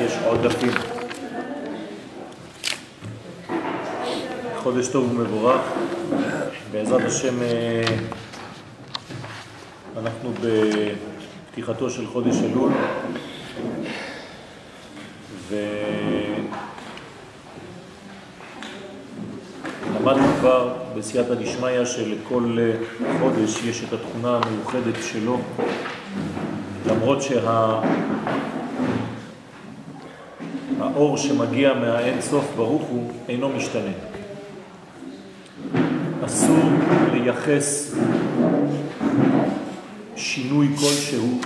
יש עודפים. חודש טוב ומבורך. בעזרת השם אה, אנחנו בפתיחתו של חודש אלול ולמדנו כבר בסייעתא דשמיא שלכל חודש יש את התכונה המיוחדת שלו למרות שהאור שה... שמגיע מהאין סוף ברוך הוא אינו משתנה. אסור לייחס שינוי כלשהו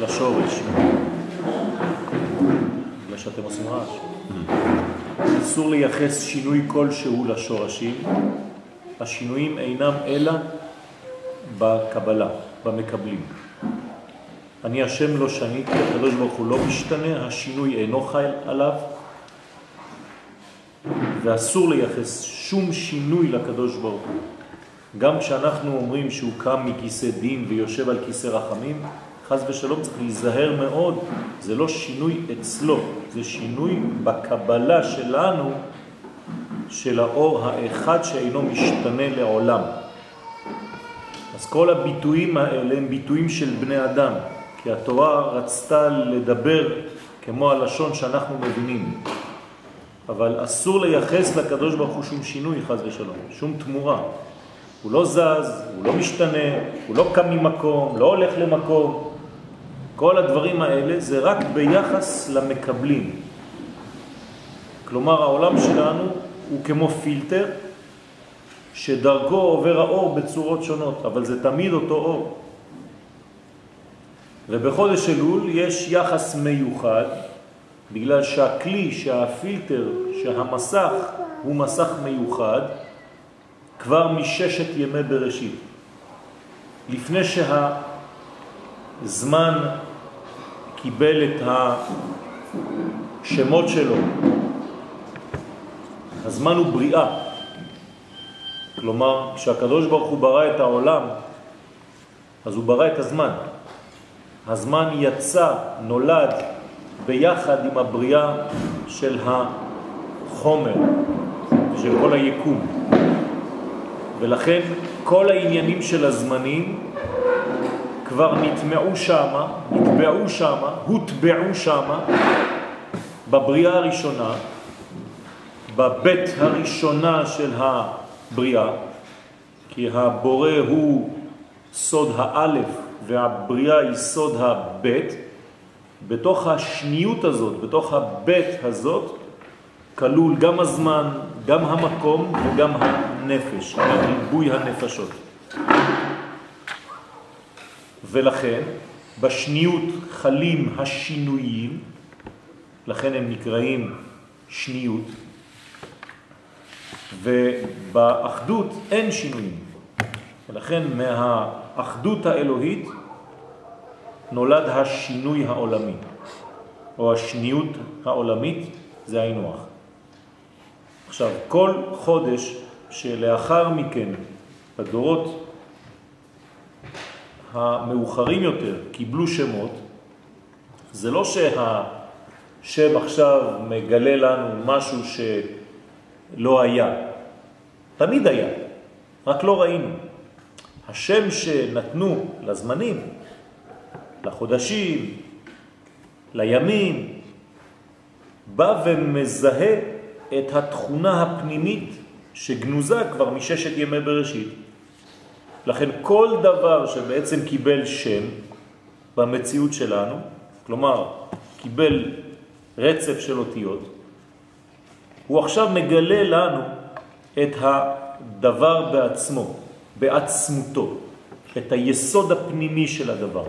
לשורש. בגלל שאתם עושים רעש. אסור לייחס שינוי כלשהו לשורשים. השינויים אינם אלא בקבלה, במקבלים. אני השם לא שנית, כי הקדוש ברוך הוא לא משתנה, השינוי אינו חי עליו, ואסור לייחס שום שינוי לקדוש ברוך הוא. גם כשאנחנו אומרים שהוא קם מכיסא דין ויושב על כיסא רחמים, חז ושלום צריך להיזהר מאוד, זה לא שינוי אצלו, זה שינוי בקבלה שלנו של האור האחד שאינו משתנה לעולם. אז כל הביטויים האלה הם ביטויים של בני אדם, כי התורה רצתה לדבר כמו הלשון שאנחנו מבינים. אבל אסור לייחס לקדוש ברוך הוא שום שינוי, חז ושלום, שום תמורה. הוא לא זז, הוא לא משתנה, הוא לא קם ממקום, לא הולך למקום. כל הדברים האלה זה רק ביחס למקבלים. כלומר, העולם שלנו הוא כמו פילטר שדרכו עובר האור בצורות שונות, אבל זה תמיד אותו אור. ובחודש אלול יש יחס מיוחד, בגלל שהכלי, שהפילטר, שהמסך הוא מסך מיוחד, כבר מששת ימי בראשית. לפני שהזמן קיבל את השמות שלו, הזמן הוא בריאה. כלומר, כשהקדוש ברוך הוא ברא את העולם, אז הוא ברא את הזמן. הזמן יצא, נולד, ביחד עם הבריאה של החומר, של כל היקום. ולכן כל העניינים של הזמנים כבר נטמעו שמה, נטבעו שמה, הוטבעו שמה, בבריאה הראשונה, בבית הראשונה של הבריאה, כי הבורא הוא סוד האלף והבריאה היא סוד הבית, בתוך השניות הזאת, בתוך הבית הזאת, כלול גם הזמן, גם המקום וגם הנפש, גם ריבוי הנפשות. ולכן בשניות חלים השינויים, לכן הם נקראים שניות, ובאחדות אין שינויים. ולכן מהאחדות האלוהית נולד השינוי העולמי, או השניות העולמית, זה האינוח. עכשיו, כל חודש שלאחר מכן, בדורות המאוחרים יותר, קיבלו שמות, זה לא שהשם עכשיו מגלה לנו משהו שלא היה. תמיד היה, רק לא ראינו. השם שנתנו לזמנים, לחודשים, לימים, בא ומזהה את התכונה הפנימית שגנוזה כבר מששת ימי בראשית. לכן כל דבר שבעצם קיבל שם במציאות שלנו, כלומר קיבל רצף של אותיות, הוא עכשיו מגלה לנו את הדבר בעצמו, בעצמותו, את היסוד הפנימי של הדבר.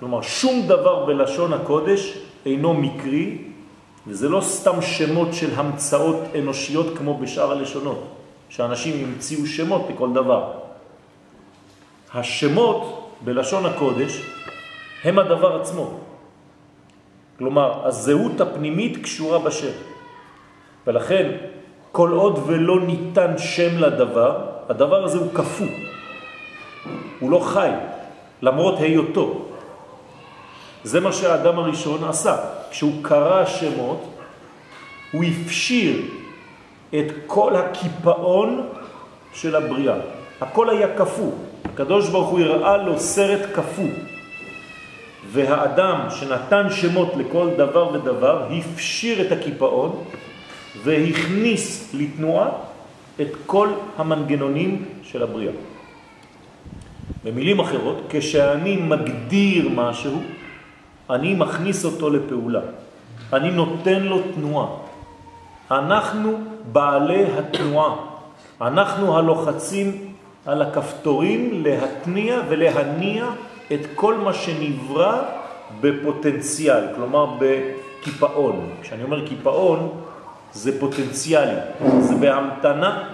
כלומר, שום דבר בלשון הקודש אינו מקרי, וזה לא סתם שמות של המצאות אנושיות כמו בשאר הלשונות, שאנשים המציאו שמות לכל דבר. השמות בלשון הקודש הם הדבר עצמו. כלומר, הזהות הפנימית קשורה בשם. ולכן, כל עוד ולא ניתן שם לדבר, הדבר הזה הוא כפו. הוא לא חי, למרות היותו. זה מה שהאדם הראשון עשה. כשהוא קרא שמות, הוא הפשיר את כל הקיפאון של הבריאה. הכל היה כפו. הקדוש ברוך הוא הראה לו סרט כפו. והאדם שנתן שמות לכל דבר ודבר הפשיר את הקיפאון והכניס לתנועה את כל המנגנונים של הבריאה. במילים אחרות, כשאני מגדיר משהו, אני מכניס אותו לפעולה. אני נותן לו תנועה. אנחנו בעלי התנועה. אנחנו הלוחצים על הכפתורים להתניע ולהניע את כל מה שנברא בפוטנציאל, כלומר בקיפאון. כשאני אומר קיפאון, זה פוטנציאלי, זה בהמתנה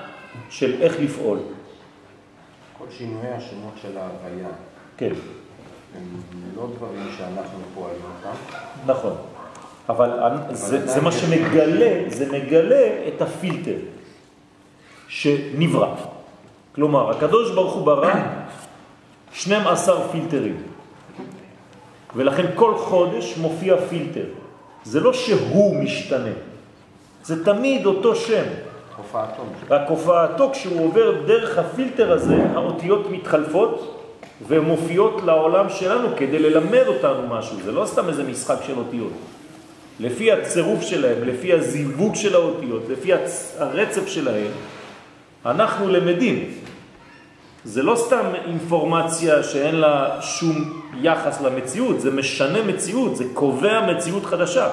של איך לפעול. כל שינויי השמות של ההוויה. כן. הם לא דברים שאנחנו פועלים אותם. נכון. אבל זה, זה מה שמגלה, זה מגלה את הפילטר שנברא. כלומר, הקדוש ברוך הוא ברא 12 פילטרים. ולכן כל חודש מופיע פילטר. זה לא שהוא משתנה, זה תמיד אותו שם. הופעתו. רק הופעתו, כשהוא עובר דרך הפילטר הזה, האותיות מתחלפות ומופיעות לעולם שלנו כדי ללמד אותנו משהו. זה לא סתם איזה משחק של אותיות. לפי הצירוף שלהם, לפי הזיווג של האותיות, לפי הרצף שלהם, אנחנו למדים. זה לא סתם אינפורמציה שאין לה שום יחס למציאות, זה משנה מציאות, זה קובע מציאות חדשה.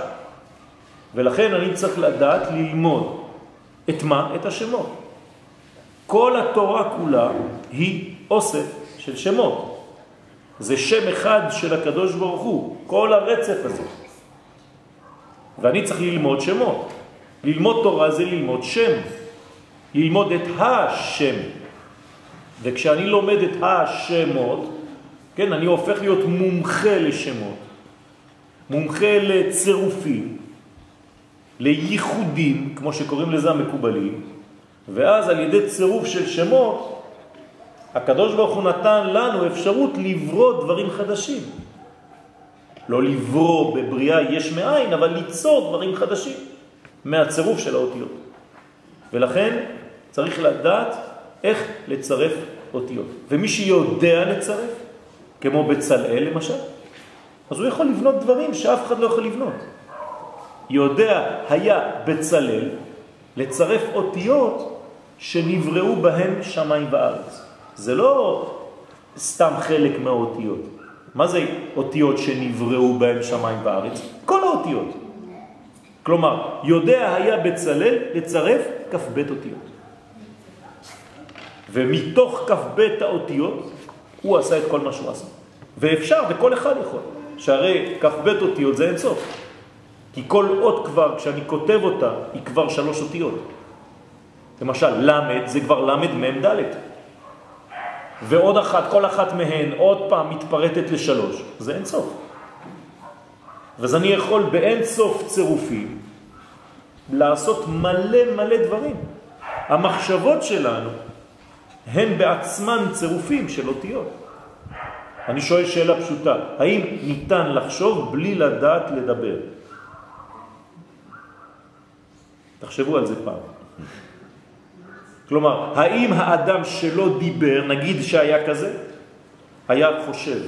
ולכן אני צריך לדעת ללמוד את מה? את השמות. כל התורה כולה היא אוסף של שמות. זה שם אחד של הקדוש ברוך הוא, כל הרצף הזה. ואני צריך ללמוד שמות. ללמוד תורה זה ללמוד שם. ללמוד את השם. וכשאני לומד את השמות, כן, אני הופך להיות מומחה לשמות, מומחה לצירופים, לייחודים, כמו שקוראים לזה המקובלים, ואז על ידי צירוף של שמות, הקדוש ברוך הוא נתן לנו אפשרות לברוא דברים חדשים. לא לברוא בבריאה יש מאין, אבל ליצור דברים חדשים מהצירוף של האותיות. ולכן צריך לדעת איך לצרף אותיות. ומי שיודע לצרף, כמו בצלאל למשל, אז הוא יכול לבנות דברים שאף אחד לא יכול לבנות. יודע היה בצלאל לצרף אותיות שנבראו בהם שמיים וארץ. זה לא סתם חלק מהאותיות. מה זה אותיות שנבראו בהם שמיים וארץ? כל האותיות. כלומר, יודע היה בצלאל לצרף כ"ב אותיות. ומתוך כ"ב האותיות הוא עשה את כל מה שהוא עשה. ואפשר, וכל אחד יכול. שהרי כ"ב אותיות זה אינסוף. כי כל אות כבר, כשאני כותב אותה, היא כבר שלוש אותיות. למשל, למד זה כבר למד מם ד'. ועוד אחת, כל אחת מהן עוד פעם מתפרטת לשלוש. זה אינסוף. אז אני יכול באין סוף צירופים לעשות מלא מלא דברים. המחשבות שלנו הם בעצמן צירופים של אותיות. אני שואל שאלה פשוטה, האם ניתן לחשוב בלי לדעת לדבר? תחשבו על זה פעם. כלומר, האם האדם שלא דיבר, נגיד שהיה כזה, היה חושב,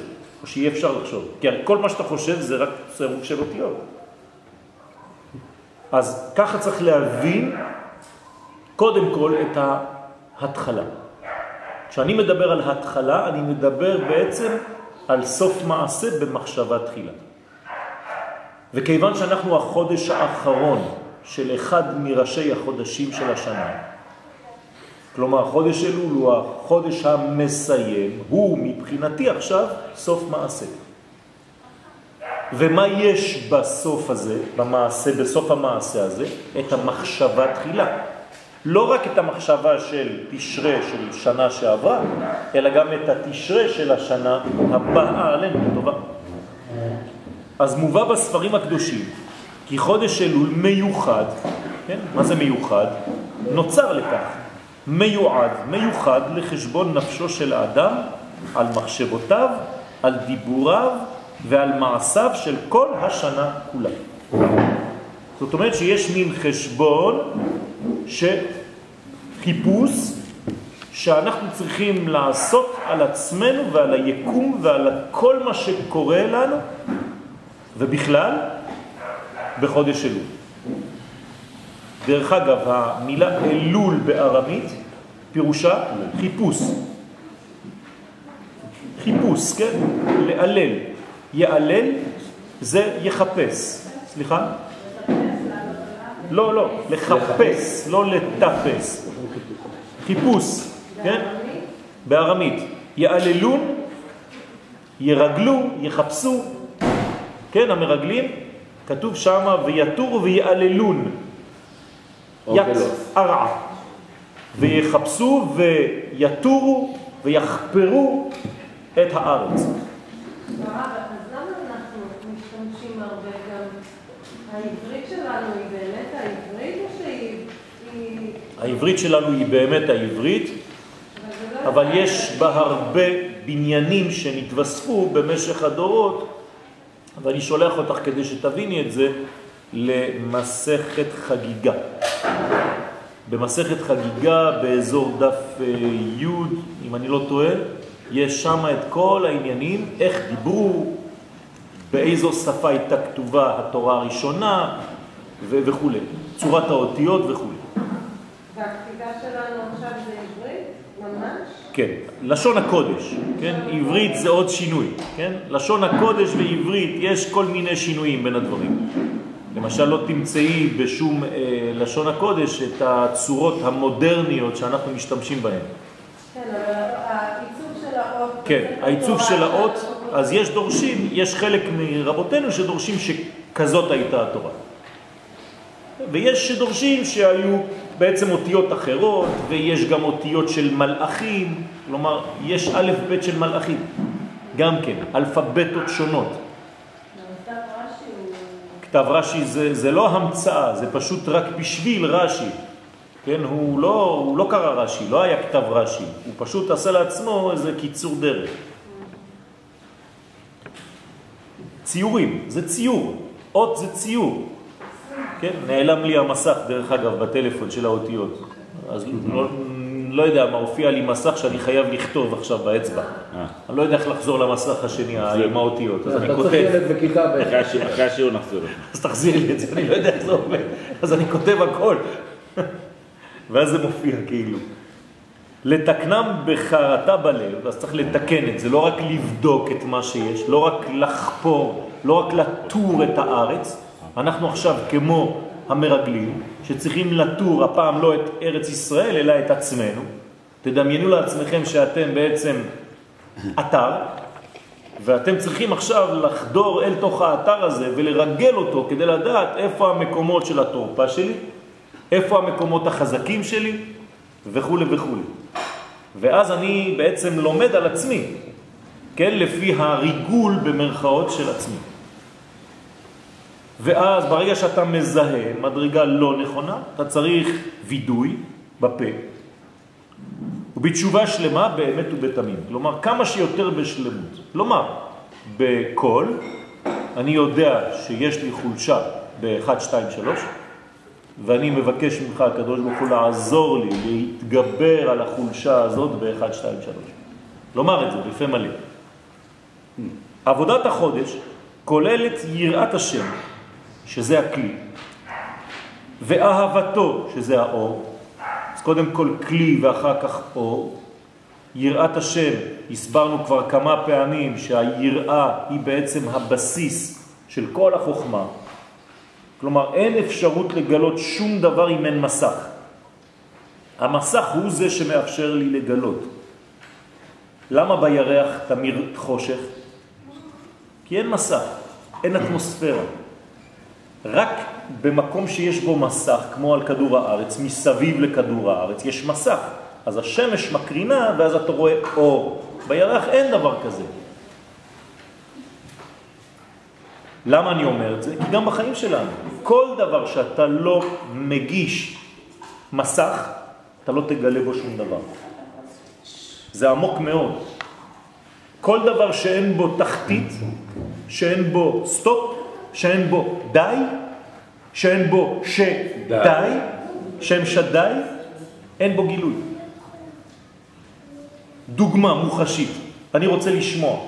או שיהיה אפשר לחשוב? כי כל מה שאתה חושב זה רק צירוף של אותיות. אז ככה צריך להבין קודם כל את ההתחלה. כשאני מדבר על התחלה, אני מדבר בעצם על סוף מעשה במחשבה תחילה. וכיוון שאנחנו החודש האחרון של אחד מראשי החודשים של השנה, כלומר חודש אלול הוא החודש המסיים, הוא מבחינתי עכשיו סוף מעשה. ומה יש בסוף הזה, במעשה, בסוף המעשה הזה? את המחשבה תחילה. לא רק את המחשבה של תשרה של שנה שעברה, אלא גם את התשרה של השנה הבאה עלינו לטובה. אז מובא בספרים הקדושים כי חודש אלול מיוחד, כן? מה זה מיוחד? נוצר לכך, מיועד, מיוחד לחשבון נפשו של האדם על מחשבותיו, על דיבוריו ועל מעשיו של כל השנה כולה. זאת אומרת שיש מין חשבון שחיפוש שאנחנו צריכים לעשות על עצמנו ועל היקום ועל כל מה שקורה לנו ובכלל בחודש אלול. דרך אגב, המילה אלול בארמית פירושה חיפוש. חיפוש, כן? לעלל. יעלל זה יחפש. סליחה? לא, לא, לחפש, לא לטפס. חיפוש, כן? בארמית. יעללון, ירגלו, יחפשו. כן, המרגלים, כתוב שם ויתורו ויעללון. ית ארעה. ויחפשו ויתורו ויחפרו את הארץ. העברית שלנו היא באמת העברית או שהיא... העברית שלנו היא באמת העברית, אבל יש בה הרבה בניינים שנתווספו במשך הדורות, ואני שולח אותך כדי שתביני את זה למסכת חגיגה. במסכת חגיגה באזור דף אה, י', אם אני לא טועה, יש שם את כל העניינים, איך דיברו, באיזו שפה הייתה כתובה התורה הראשונה וכו', צורת האותיות וכו'. והכתיבה שלנו עכשיו זה עברית? ממש? כן, לשון הקודש, כן? עברית זה עוד שינוי, כן? לשון הקודש ועברית יש כל מיני שינויים בין הדברים. למשל לא תמצאי בשום אה, לשון הקודש את הצורות המודרניות שאנחנו משתמשים בהן. כן, העיצוב של האות... כן, העיצוב של האות, אז יש דורשים, יש חלק מרבותינו שדורשים שכזאת הייתה התורה. ויש שדורשים שהיו בעצם אותיות אחרות, ויש גם אותיות של מלאכים, כלומר, יש א' ב' של מלאכים, גם כן, אלפבטות שונות. כתב רש"י זה, זה לא המצאה, זה פשוט רק בשביל רש"י. כן, הוא לא, הוא לא קרא רש"י, לא היה כתב רש"י, הוא פשוט עשה לעצמו איזה קיצור דרך. ציורים, זה ציור, אות זה ציור. כן, נעלם לי המסך דרך אגב בטלפון של האותיות, אז לא, לא יודע מה, הופיע לי מסך שאני חייב לכתוב עכשיו באצבע. אה. אני לא יודע איך לחזור למסך השני עם האותיות, אז אני כותב. אתה צריך ילד בכיתה אחרי השיעור נחזור. אז תחזיר לי את זה, אני לא יודע איך זה עובד. אז אני כותב הכל. ואז זה מופיע כאילו. לתקנם בחרטה בלב, אז צריך לתקן את זה, לא רק לבדוק את מה שיש, לא רק לחפור, לא רק לטור את הארץ. אנחנו עכשיו כמו המרגלים, שצריכים לטור הפעם לא את ארץ ישראל, אלא את עצמנו. תדמיינו לעצמכם שאתם בעצם אתר, ואתם צריכים עכשיו לחדור אל תוך האתר הזה ולרגל אותו כדי לדעת איפה המקומות של התורפה שלי, איפה המקומות החזקים שלי, וכו' וכו'. ואז אני בעצם לומד על עצמי, כן, לפי הריגול במרכאות של עצמי. ואז ברגע שאתה מזהה מדרגה לא נכונה, אתה צריך וידוי בפה, ובתשובה שלמה באמת ובתמים. כלומר, כמה שיותר בשלמות. כלומר, בכל, אני יודע שיש לי חולשה ב-1, 2, 3, ואני מבקש ממך, הקדוש ברוך הוא, לעזור לי להתגבר על החולשה הזאת ב-1, 2, 3. לומר את זה בפה מלא. עבודת החודש כוללת יראת השם, שזה הכלי, ואהבתו, שזה האור. אז קודם כל כלי ואחר כך אור. יראת השם, הסברנו כבר כמה פעמים שהיראה היא בעצם הבסיס של כל החוכמה. כלומר, אין אפשרות לגלות שום דבר אם אין מסך. המסך הוא זה שמאפשר לי לגלות. למה בירח תמיר חושך? כי אין מסך, אין אטמוספירה. רק במקום שיש בו מסך, כמו על כדור הארץ, מסביב לכדור הארץ, יש מסך. אז השמש מקרינה ואז אתה רואה אור. בירח אין דבר כזה. למה אני אומר את זה? כי גם בחיים שלנו, כל דבר שאתה לא מגיש מסך, אתה לא תגלה בו שום דבר. זה עמוק מאוד. כל דבר שאין בו תחתית, שאין בו סטופ, שאין בו די, שאין בו שדי, שם שדי, אין בו גילוי. דוגמה מוחשית, אני רוצה לשמוע.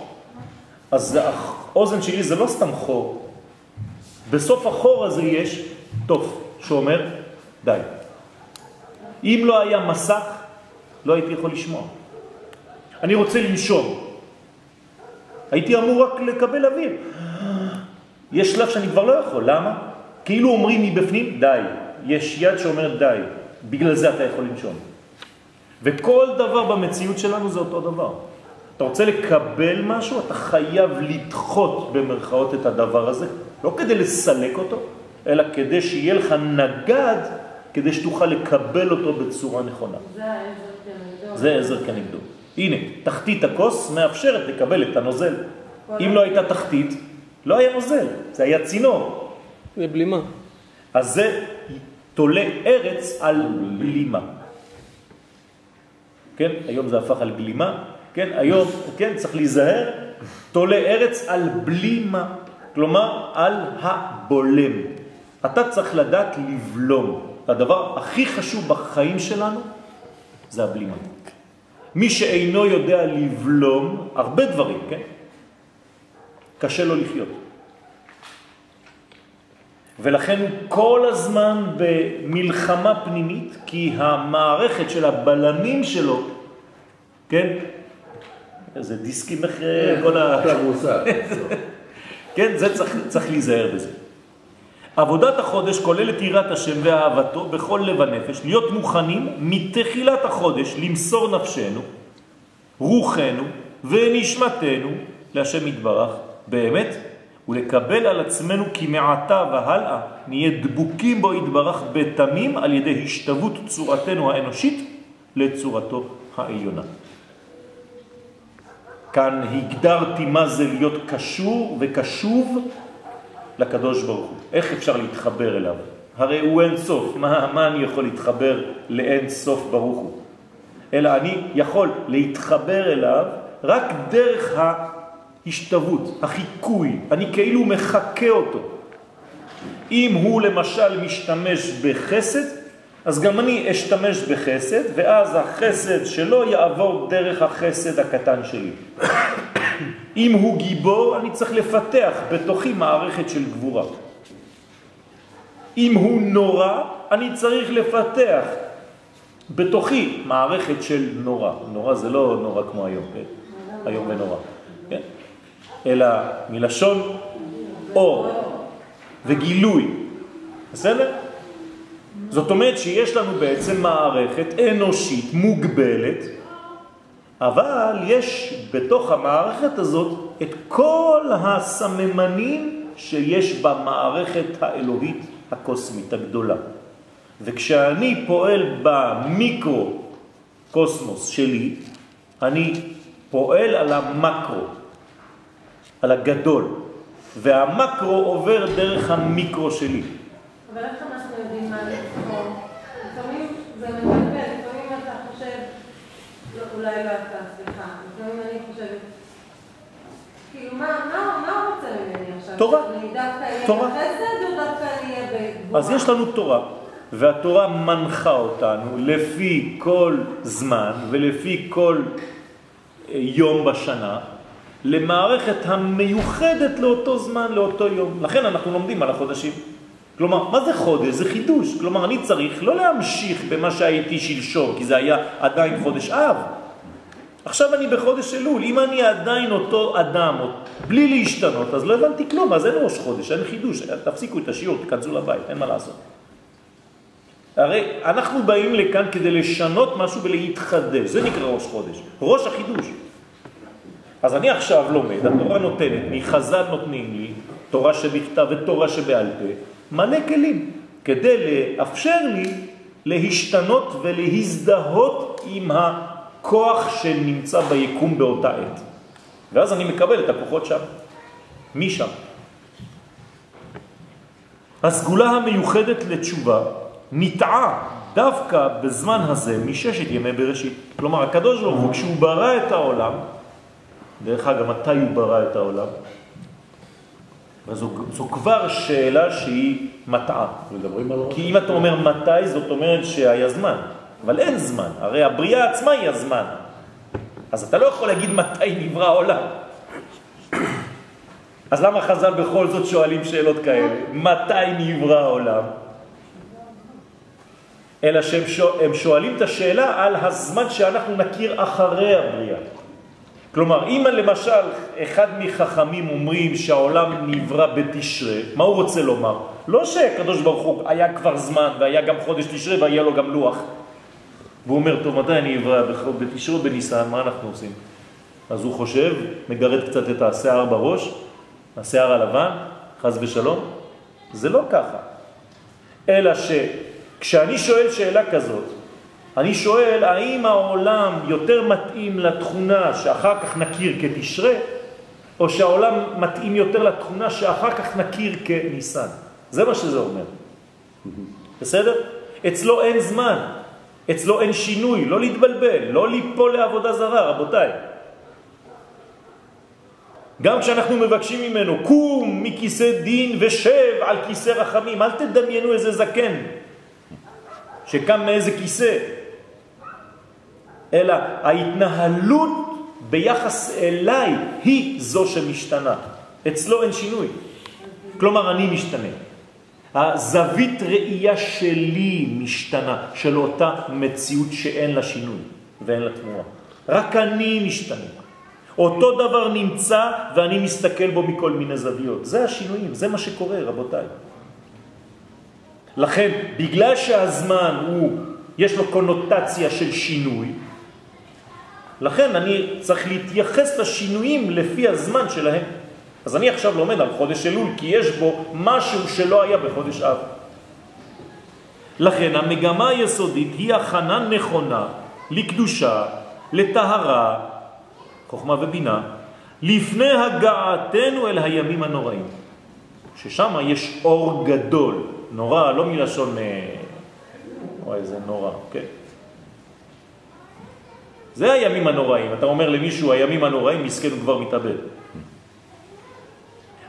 אז האוזן שלי זה לא סתם חור. בסוף החור הזה יש תוף שאומר די. אם לא היה מסך, לא הייתי יכול לשמוע. אני רוצה לנשום. הייתי אמור רק לקבל אוויר. יש שלב שאני כבר לא יכול, למה? כאילו אומרים מבפנים, די. יש יד שאומרת די, בגלל זה אתה יכול לנשום. וכל דבר במציאות שלנו זה אותו דבר. אתה רוצה לקבל משהו, אתה חייב לדחות במרכאות את הדבר הזה, לא כדי לסלק אותו, אלא כדי שיהיה לך נגד, כדי שתוכל לקבל אותו בצורה נכונה. זה העזר כנגדו. זה עזר כנגדו. הנה, תחתית הכוס מאפשרת לקבל את הנוזל. אם לא הייתה תחתית, לא היה נוזל, זה היה צינור. זה בלימה. אז זה תולה ארץ על בלימה. כן, היום זה הפך על גלימה, כן, היום, כן, צריך להיזהר, תולה ארץ על בלימה, כלומר על הבולם. אתה צריך לדעת לבלום. הדבר הכי חשוב בחיים שלנו זה הבלימה. מי שאינו יודע לבלום הרבה דברים, כן? קשה לו לחיות. ולכן הוא כל הזמן במלחמה פנימית, כי המערכת של הבלמים שלו, כן? איזה דיסקים אחרי כל ה... כן, זה צריך, צריך להיזהר בזה. עבודת החודש כוללת יראת השם ואהבתו בכל לב הנפש, להיות מוכנים מתחילת החודש למסור נפשנו, רוחנו ונשמתנו להשם יתברך באמת, ולקבל על עצמנו כמעתה והלאה נהיה דבוקים בו יתברך בתמים על ידי השתוות צורתנו האנושית לצורתו העליונה. כאן הגדרתי מה זה להיות קשור וקשוב לקדוש ברוך הוא. איך אפשר להתחבר אליו? הרי הוא אין סוף. מה, מה אני יכול להתחבר לאין סוף ברוך הוא? אלא אני יכול להתחבר אליו רק דרך ההשתוות, החיקוי. אני כאילו מחכה אותו. אם הוא למשל משתמש בחסד, אז גם אני אשתמש בחסד, ואז החסד שלו יעבור דרך החסד הקטן שלי. אם הוא גיבור, אני צריך לפתח בתוכי מערכת של גבורה. אם הוא נורא, אני צריך לפתח בתוכי מערכת של נורא. נורא זה לא נורא כמו היום, כן? היום ונורא. כן? אלא מלשון אור וגילוי. בסדר? זאת אומרת שיש לנו בעצם מערכת אנושית מוגבלת, אבל יש בתוך המערכת הזאת את כל הסממנים שיש במערכת האלוהית הקוסמית הגדולה. וכשאני פועל במיקרו קוסמוס שלי, אני פועל על המקרו, על הגדול, והמקרו עובר דרך המיקרו שלי. אבל איך אנחנו יודעים מה לבחור? לפעמים זה מבלבל, לפעמים אתה חושב, לא, אולי לא אתה, סליחה, לפעמים אני חושבת, כאילו, מה, מה, מה רוצה ממני עכשיו? תורה. אני דווקא אהיה תורה. בחסד או דווקא אני אהיה בגבורה? אז יש לנו תורה, והתורה מנחה אותנו לפי כל זמן ולפי כל אה, יום בשנה, למערכת המיוחדת לאותו זמן, לאותו יום. לכן אנחנו לומדים על החודשים. כלומר, מה זה חודש? זה חידוש. כלומר, אני צריך לא להמשיך במה שהייתי שלשום, כי זה היה עדיין חודש אב. עכשיו אני בחודש אלול, אם אני עדיין אותו אדם, בלי להשתנות, אז לא הבנתי כלום, אז אין ראש חודש, אין חידוש, תפסיקו את השיעור, תכנסו לבית, אין מה לעשות. הרי אנחנו באים לכאן כדי לשנות משהו ולהתחדש, זה נקרא ראש חודש, ראש החידוש. אז אני עכשיו לומד, התורה נותנת לי, חז"ל נותנים לי, תורה שבכתב ותורה שבעל פה, מלא כלים, כדי לאפשר לי להשתנות ולהזדהות עם הכוח שנמצא ביקום באותה עת. ואז אני מקבל את הכוחות שם, משם. הסגולה המיוחדת לתשובה נטעה דווקא בזמן הזה מששת ימי בראשית. כלומר, הקדוש ברוך הוא, כשהוא ברא את העולם, דרך אגב, מתי הוא ברא את העולם? וזו זו כבר שאלה שהיא מטעה. מדברים על... כי אם אתה אומר מתי, זאת אומרת שהיה זמן. אבל אין זמן, הרי הבריאה עצמה היא הזמן. אז אתה לא יכול להגיד מתי נברא העולם. אז למה חז"ל בכל זאת שואלים שאלות כאלה? מתי נברא העולם? אלא שהם שואל, שואלים את השאלה על הזמן שאנחנו נכיר אחרי הבריאה. כלומר, אם למשל אחד מחכמים אומרים שהעולם נברא בתשרה, מה הוא רוצה לומר? לא שהקדוש ברוך הוא היה כבר זמן והיה גם חודש תשרה והיה לו גם לוח. והוא אומר, טוב, מתי אני נברא? בתשרה בניסן? מה אנחנו עושים? אז הוא חושב, מגרד קצת את השיער בראש, השיער הלבן, חז ושלום. זה לא ככה. אלא שכשאני שואל שאלה כזאת, אני שואל, האם העולם יותר מתאים לתכונה שאחר כך נכיר כתשרה, או שהעולם מתאים יותר לתכונה שאחר כך נכיר כניסן? זה מה שזה אומר. בסדר? אצלו אין זמן, אצלו אין שינוי, לא להתבלבל, לא ליפול לעבודה זרה, רבותיי. גם כשאנחנו מבקשים ממנו, קום מכיסא דין ושב על כיסא רחמים, אל תדמיינו איזה זקן שקם מאיזה כיסא, אלא ההתנהלות ביחס אליי היא זו שמשתנה. אצלו אין שינוי. כלומר, אני משתנה. הזווית ראייה שלי משתנה, של אותה מציאות שאין לה שינוי ואין לה תמורה. רק אני משתנה. אותו דבר נמצא ואני מסתכל בו מכל מיני זוויות. זה השינויים, זה מה שקורה, רבותיי. לכן, בגלל שהזמן הוא, יש לו קונוטציה של שינוי, לכן אני צריך להתייחס לשינויים לפי הזמן שלהם. אז אני עכשיו לומד על חודש אלול, כי יש בו משהו שלא היה בחודש אב. לכן המגמה היסודית היא הכנה נכונה לקדושה, לטהרה, חוכמה ובינה, לפני הגעתנו אל הימים הנוראים. ששם יש אור גדול, נורא, לא מלשון, וואי, זה נורא, כן. זה הימים הנוראים. אתה אומר למישהו, הימים הנוראים, מסכן הוא כבר מתאבד.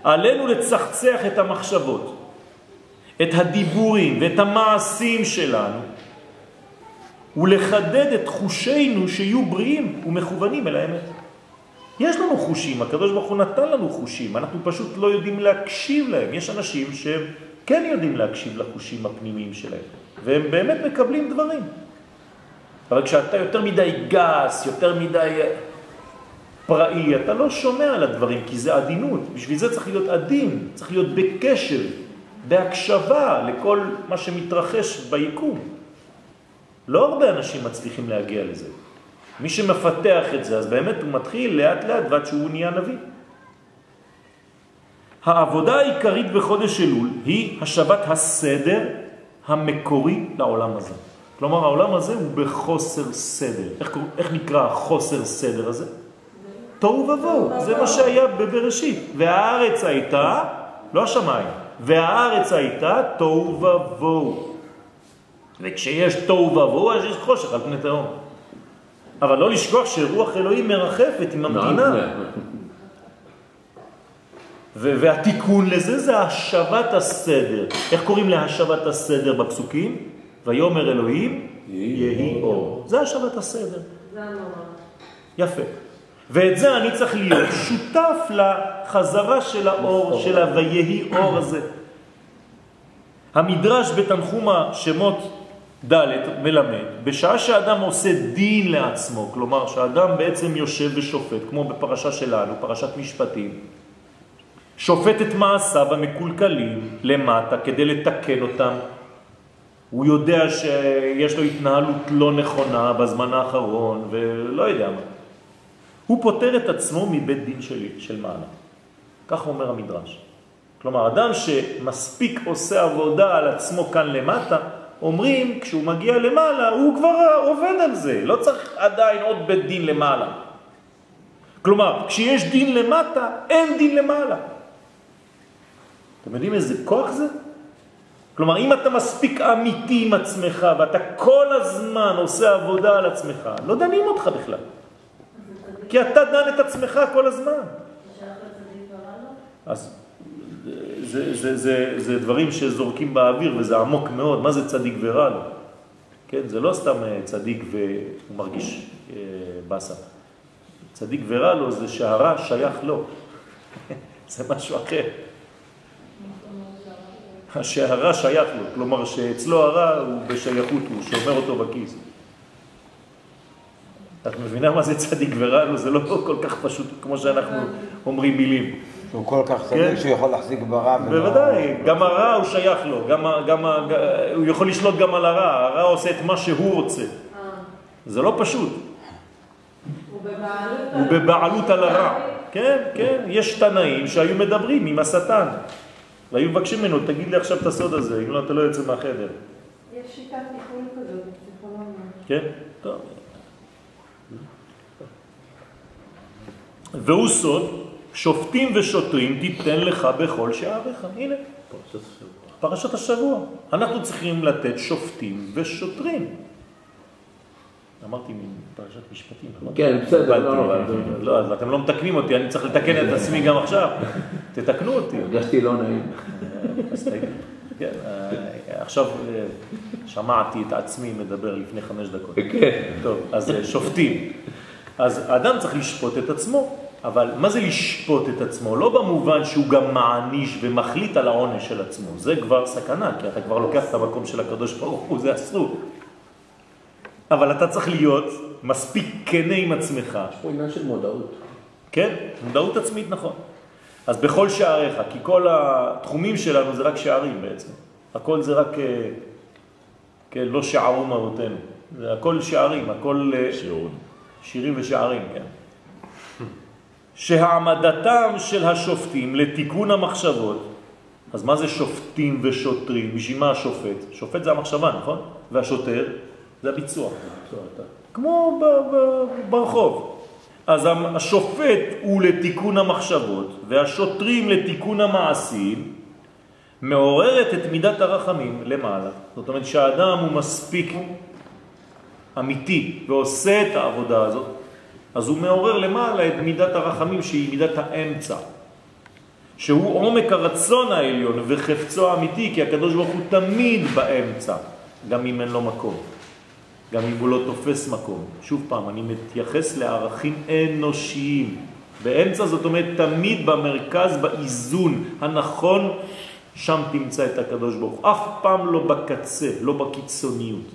עלינו לצחצח את המחשבות, את הדיבורים ואת המעשים שלנו, ולחדד את חושינו שיהיו בריאים ומכוונים אל האמת. יש לנו חושים, הקדוש ברוך הוא נתן לנו חושים, אנחנו פשוט לא יודעים להקשיב להם. יש אנשים שהם כן יודעים להקשיב לחושים הפנימיים שלהם, והם באמת מקבלים דברים. אבל כשאתה יותר מדי גס, יותר מדי פראי, אתה לא שומע על הדברים, כי זה עדינות. בשביל זה צריך להיות עדין, צריך להיות בקשר, בהקשבה לכל מה שמתרחש ביקום. לא הרבה אנשים מצליחים להגיע לזה. מי שמפתח את זה, אז באמת הוא מתחיל לאט לאט ועד שהוא נהיה נביא. העבודה העיקרית בחודש אלול היא השבת הסדר המקורי לעולם הזה. כלומר, העולם הזה הוא בחוסר סדר. איך, איך נקרא החוסר סדר הזה? תוהו ובוהו, זה מה שהיה בבראשית. והארץ הייתה, לא השמיים, והארץ הייתה תוהו ובוהו. וכשיש תוהו ובוהו, אז יש חושך על פני תהום. אבל לא לשכוח שרוח אלוהים מרחפת עם המדינה. והתיקון לזה זה השבת הסדר. איך קוראים להשבת הסדר בפסוקים? ויומר אלוהים יהי אור. זה השבת הסדר. זה הנורא. יפה. ואת זה אני צריך להיות שותף לחזרה של האור, של ה"ויהי אור" הזה. המדרש בתנחום השמות ד' מלמד, בשעה שאדם עושה דין לעצמו, כלומר שאדם בעצם יושב ושופט, כמו בפרשה שלנו, פרשת משפטים, שופט את מעשיו המקולקלים למטה כדי לתקן אותם. הוא יודע שיש לו התנהלות לא נכונה בזמן האחרון ולא יודע מה. הוא פותר את עצמו מבית דין שלי, של מעלה. כך אומר המדרש. כלומר, אדם שמספיק עושה עבודה על עצמו כאן למטה, אומרים, כשהוא מגיע למעלה, הוא כבר עובד על זה, לא צריך עדיין עוד בית דין למעלה. כלומר, כשיש דין למטה, אין דין למעלה. אתם יודעים איזה כוח זה? כלומר, אם אתה מספיק אמיתי עם עצמך ואתה כל הזמן עושה עבודה על עצמך, לא דנים אותך בכלל. כי אתה דן את עצמך כל הזמן. אז זה, זה, זה, זה דברים שזורקים באוויר וזה עמוק מאוד, מה זה צדיק ורע לו? כן, זה לא סתם אה, צדיק והוא מרגיש אה, בסה. צדיק ורע לו זה שהרע שייך לו. זה משהו אחר. שהרע שייך לו, כלומר שאצלו הרע הוא בשייכות, הוא שומר אותו בכיס. את מבינה מה זה צדיק ורע לו? זה לא כל כך פשוט כמו שאנחנו אומרים מילים. הוא כל כך צדיק כן. שהוא יכול להחזיק ברע. ולא- בוודאי, גם הרע הוא שייך לו, גם, גם, הוא יכול לשלוט גם על הרע, הרע עושה את מה שהוא רוצה. אה, זה לא פשוט, הוא בבעלות על הרע. כן, כן, יש תנאים שהיו מדברים עם השטן, והיו מבקשים ממנו, תגיד לי עכשיו את הסוד הזה, אם לא, אתה לא יוצא מהחדר. יש שיטת טיפול כזאת, פסיכולוגיה. כן? טוב. והוא סוד, שופטים ושוטרים תיתן לך בכל שעריך. הנה, פרשת השבוע. אנחנו צריכים לתת שופטים ושוטרים. אמרתי מפרשת משפטים? כן, בסדר, לא. בלבלתי. לא, אז אתם לא מתקנים אותי, אני צריך לתקן את עצמי גם עכשיו. תתקנו אותי. הרגשתי לא נעים. תגיד. כן, אה, עכשיו אה, שמעתי את עצמי מדבר לפני חמש דקות. כן. טוב, אז אה, שופטים. אז האדם צריך לשפוט את עצמו, אבל מה זה לשפוט את עצמו? לא במובן שהוא גם מעניש ומחליט על העונש של עצמו, זה כבר סכנה, כי אתה כבר לוקח את המקום של הקדוש ברוך הוא, זה אסור. אבל אתה צריך להיות מספיק כנה עם עצמך, יש פה עניין של מודעות. כן? מודעות עצמית נכון. אז בכל שעריך, כי כל התחומים שלנו זה רק שערים בעצם. הכל זה רק, אה, כן, לא שערו מהותנו. זה הכל שערים, הכל אה, שירים ושערים, כן. שהעמדתם של השופטים לתיקון המחשבות, אז מה זה שופטים ושוטרים? בשביל מה השופט? שופט זה המחשבה, נכון? והשוטר זה הביצוע. כמו ברחוב. אז השופט הוא לתיקון המחשבות והשוטרים לתיקון המעשים, מעוררת את מידת הרחמים למעלה. זאת אומרת שהאדם הוא מספיק אמיתי ועושה את העבודה הזאת, אז הוא מעורר למעלה את מידת הרחמים שהיא מידת האמצע, שהוא עומק הרצון העליון וחפצו האמיתי, כי הקדוש ברוך הוא תמיד באמצע, גם אם אין לו מקום. גם אם הוא לא תופס מקום. שוב פעם, אני מתייחס לערכים אנושיים. באמצע זאת אומרת תמיד במרכז, באיזון הנכון, שם תמצא את הקדוש ברוך. אף פעם לא בקצה, לא בקיצוניות.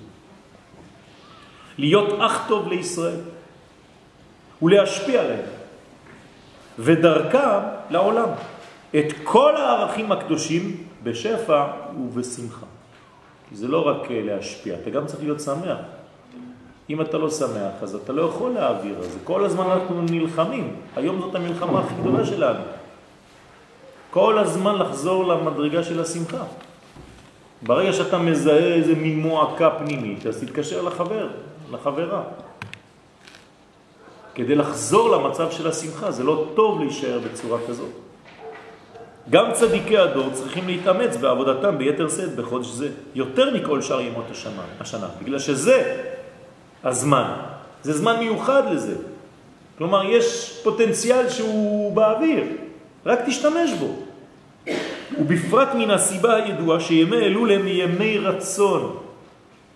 להיות אח טוב לישראל ולהשפיע עליהם, ודרכם לעולם. את כל הערכים הקדושים בשפע ובשמחה. כי זה לא רק להשפיע, אתה גם צריך להיות שמח. אם אתה לא שמח, אז אתה לא יכול להעביר. אז כל הזמן אנחנו נלחמים. היום זאת המלחמה הכי גדולה שלנו. כל הזמן לחזור למדרגה של השמחה. ברגע שאתה מזהה איזה מין מועקה פנימית, אז תתקשר לחבר, לחברה. כדי לחזור למצב של השמחה, זה לא טוב להישאר בצורה כזאת. גם צדיקי הדור צריכים להתאמץ בעבודתם ביתר שאת בחודש זה, יותר מכל שאר ימות השנה, השנה, בגלל שזה הזמן, זה זמן מיוחד לזה. כלומר, יש פוטנציאל שהוא באוויר, רק תשתמש בו. ובפרט מן הסיבה הידועה שימי אלול הם ימי רצון.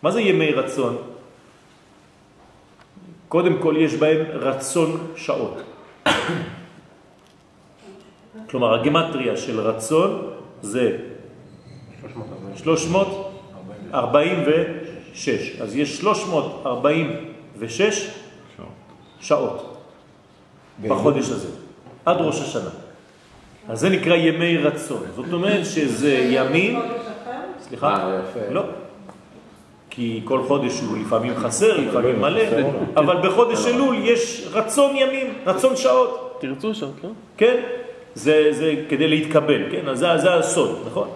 מה זה ימי רצון? קודם כל יש בהם רצון שעות. כלומר, הגמטריה של רצון זה 346. אז יש 346 שעות בחודש הזה, עד ראש השנה. אז זה נקרא ימי רצון. זאת אומרת שזה ימים... סליחה? אה. לא. כי כל חודש הוא לפעמים חסר, לפעמים מלא, אבל בחודש אלול יש רצון ימים, רצון שעות. תרצו שם, כן? כן? זה, זה כדי להתקבל, כן? אז זה, זה הסוד, נכון?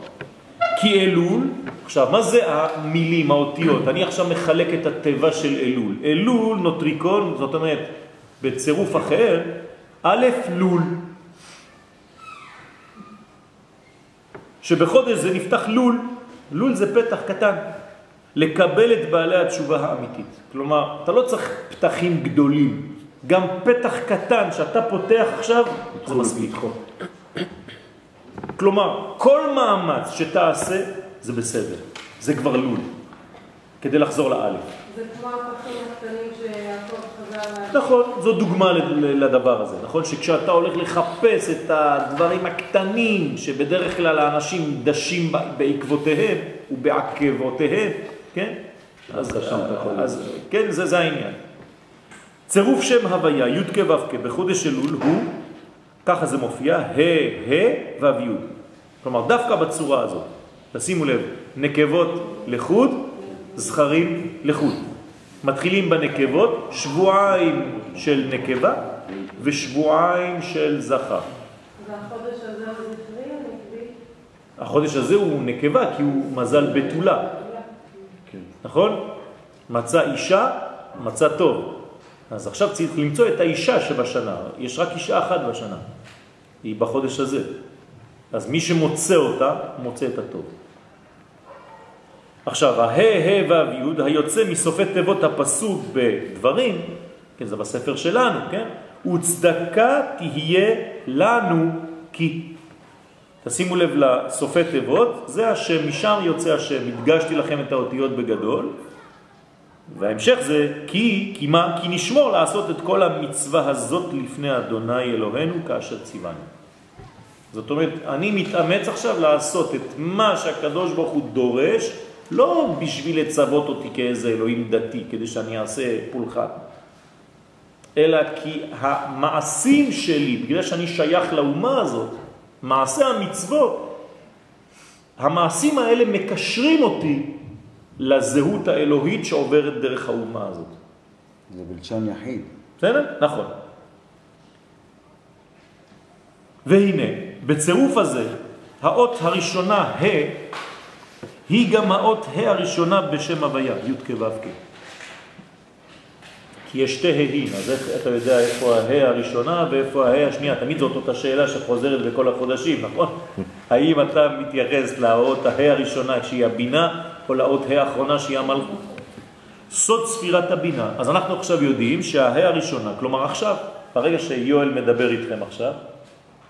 כי אלול, עכשיו, מה זה המילים, האותיות? אני עכשיו מחלק את התיבה של אלול. אלול, נוטריקון, זאת אומרת, בצירוף אחר, א', לול. שבחודש זה נפתח לול, לול זה פתח קטן, לקבל את בעלי התשובה האמיתית. כלומר, אתה לא צריך פתחים גדולים, גם פתח קטן שאתה פותח עכשיו, זה מספיק. כלומר, כל מאמץ שתעשה זה בסדר, זה כבר לול, כדי לחזור לאלף. זה כמו הפחים הקטנים שיעקב חזר... נכון, זו דוגמה לדבר הזה, נכון? שכשאתה הולך לחפש את הדברים הקטנים שבדרך כלל האנשים דשים בעקבותיהם ובעקבותיהם, כן? אז, אז כן, זה, זה העניין. צירוף שם הוויה, י' כ' ו' כ' בחודש אלול הוא, ככה זה מופיע, ה' ה' ו' י'. כלומר, דווקא בצורה הזאת, תשימו לב, נקבות לחוד, זכרים לחוד. מתחילים בנקבות, שבועיים של נקבה ושבועיים של זכר. והחודש הזה הוא זכרי או נקבי? החודש הזה הוא נקבה כי הוא מזל בתולה, נכון? מצא אישה, מצא טוב. אז עכשיו צריך למצוא את האישה שבשנה, יש רק אישה אחת בשנה, היא בחודש הזה. אז מי שמוצא אותה, מוצא את הטוב. עכשיו, הה, ה, ו', י', היוצא מסופי תיבות הפסוק בדברים, כן, זה בספר שלנו, כן? וצדקה תהיה לנו כי. תשימו לב לסופי תיבות, זה השם, משם יוצא השם, הדגשתי לכם את האותיות בגדול, וההמשך זה כי, כי מה? כי נשמור לעשות את כל המצווה הזאת לפני אדוני אלוהינו כאשר ציוונו. זאת אומרת, אני מתאמץ עכשיו לעשות את מה שהקדוש ברוך הוא דורש, לא בשביל לצוות אותי כאיזה אלוהים דתי, כדי שאני אעשה פולחן, אלא כי המעשים שלי, בגלל שאני שייך לאומה הזאת, מעשה המצוות, המעשים האלה מקשרים אותי לזהות האלוהית שעוברת דרך האומה הזאת. זה בלשון יחיד. בסדר? נכון. והנה, בצירוף הזה, האות הראשונה, ה', היא גם האות ה' הראשונה בשם הוויה, י' כו' כ'. כי יש שתי ה'ים, אז איך אתה יודע איפה ה' הראשונה ואיפה ה' השנייה? תמיד זאת אותה שאלה שחוזרת בכל החודשים, נכון? האם אתה מתייחס לאות ה' הראשונה שהיא הבינה, או לאות ה' האחרונה שהיא המלכות? סוד ספירת הבינה. אז אנחנו עכשיו יודעים שהה' הראשונה, כלומר עכשיו, ברגע שיואל מדבר איתכם עכשיו,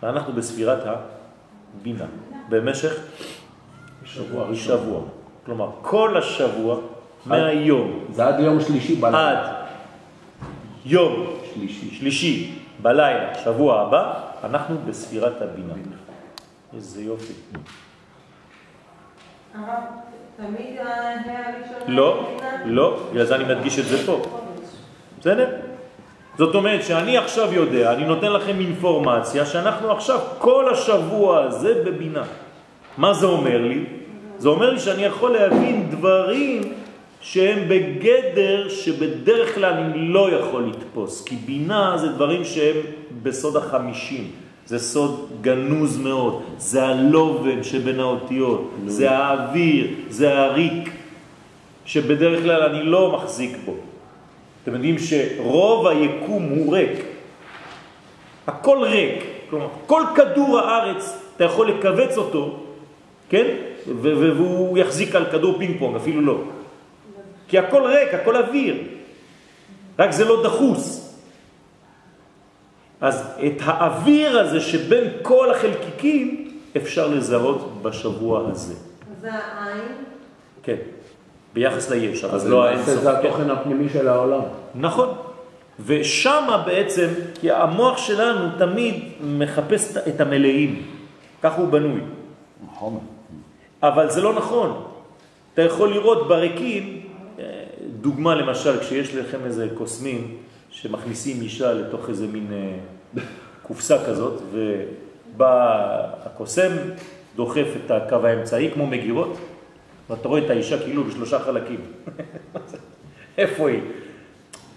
ואנחנו בספירת הבינה, במשך שבוע. שבוע. כלומר, כל השבוע, מהיום זה עד יום שלישי בלילה. עד יום שלישי. שלישי בלילה, שבוע הבא, אנחנו בספירת הבינה. איזה יופי. תמיד. לא? לא, בגלל זה אני מדגיש את זה פה. בסדר? זאת אומרת שאני עכשיו יודע, אני נותן לכם אינפורמציה שאנחנו עכשיו כל השבוע הזה בבינה. מה זה אומר לי? זה אומר לי שאני יכול להבין דברים שהם בגדר שבדרך כלל אני לא יכול לתפוס, כי בינה זה דברים שהם בסוד החמישים, זה סוד גנוז מאוד, זה הלובן שבין האותיות, זה האוויר, זה הריק, שבדרך כלל אני לא מחזיק בו. אתם יודעים שרוב היקום הוא ריק, הכל ריק, כלומר כל כדור הארץ אתה יכול לקבץ אותו, כן? והוא יחזיק על כדור פינג פונג, אפילו לא. כי הכל ריק, הכל אוויר, רק זה לא דחוס. אז את האוויר הזה שבין כל החלקיקים אפשר לזהות בשבוע הזה. זה העין. כן, ביחס ליש, אבל אז לא למעשה האינסוף. זה כן. התוכן הפנימי של העולם. נכון. ושמה בעצם, כי המוח שלנו תמיד מחפש את המלאים, כך הוא בנוי. חומר. אבל זה לא נכון. אתה יכול לראות בריקים, אה, דוגמה למשל, כשיש לכם איזה קוסמים שמכניסים אישה לתוך איזה מין אה, קופסה כזאת, ובא הקוסם, דוחף את הקו האמצעי כמו מגירות, ואתה רואה את האישה כאילו בשלושה חלקים. איפה היא?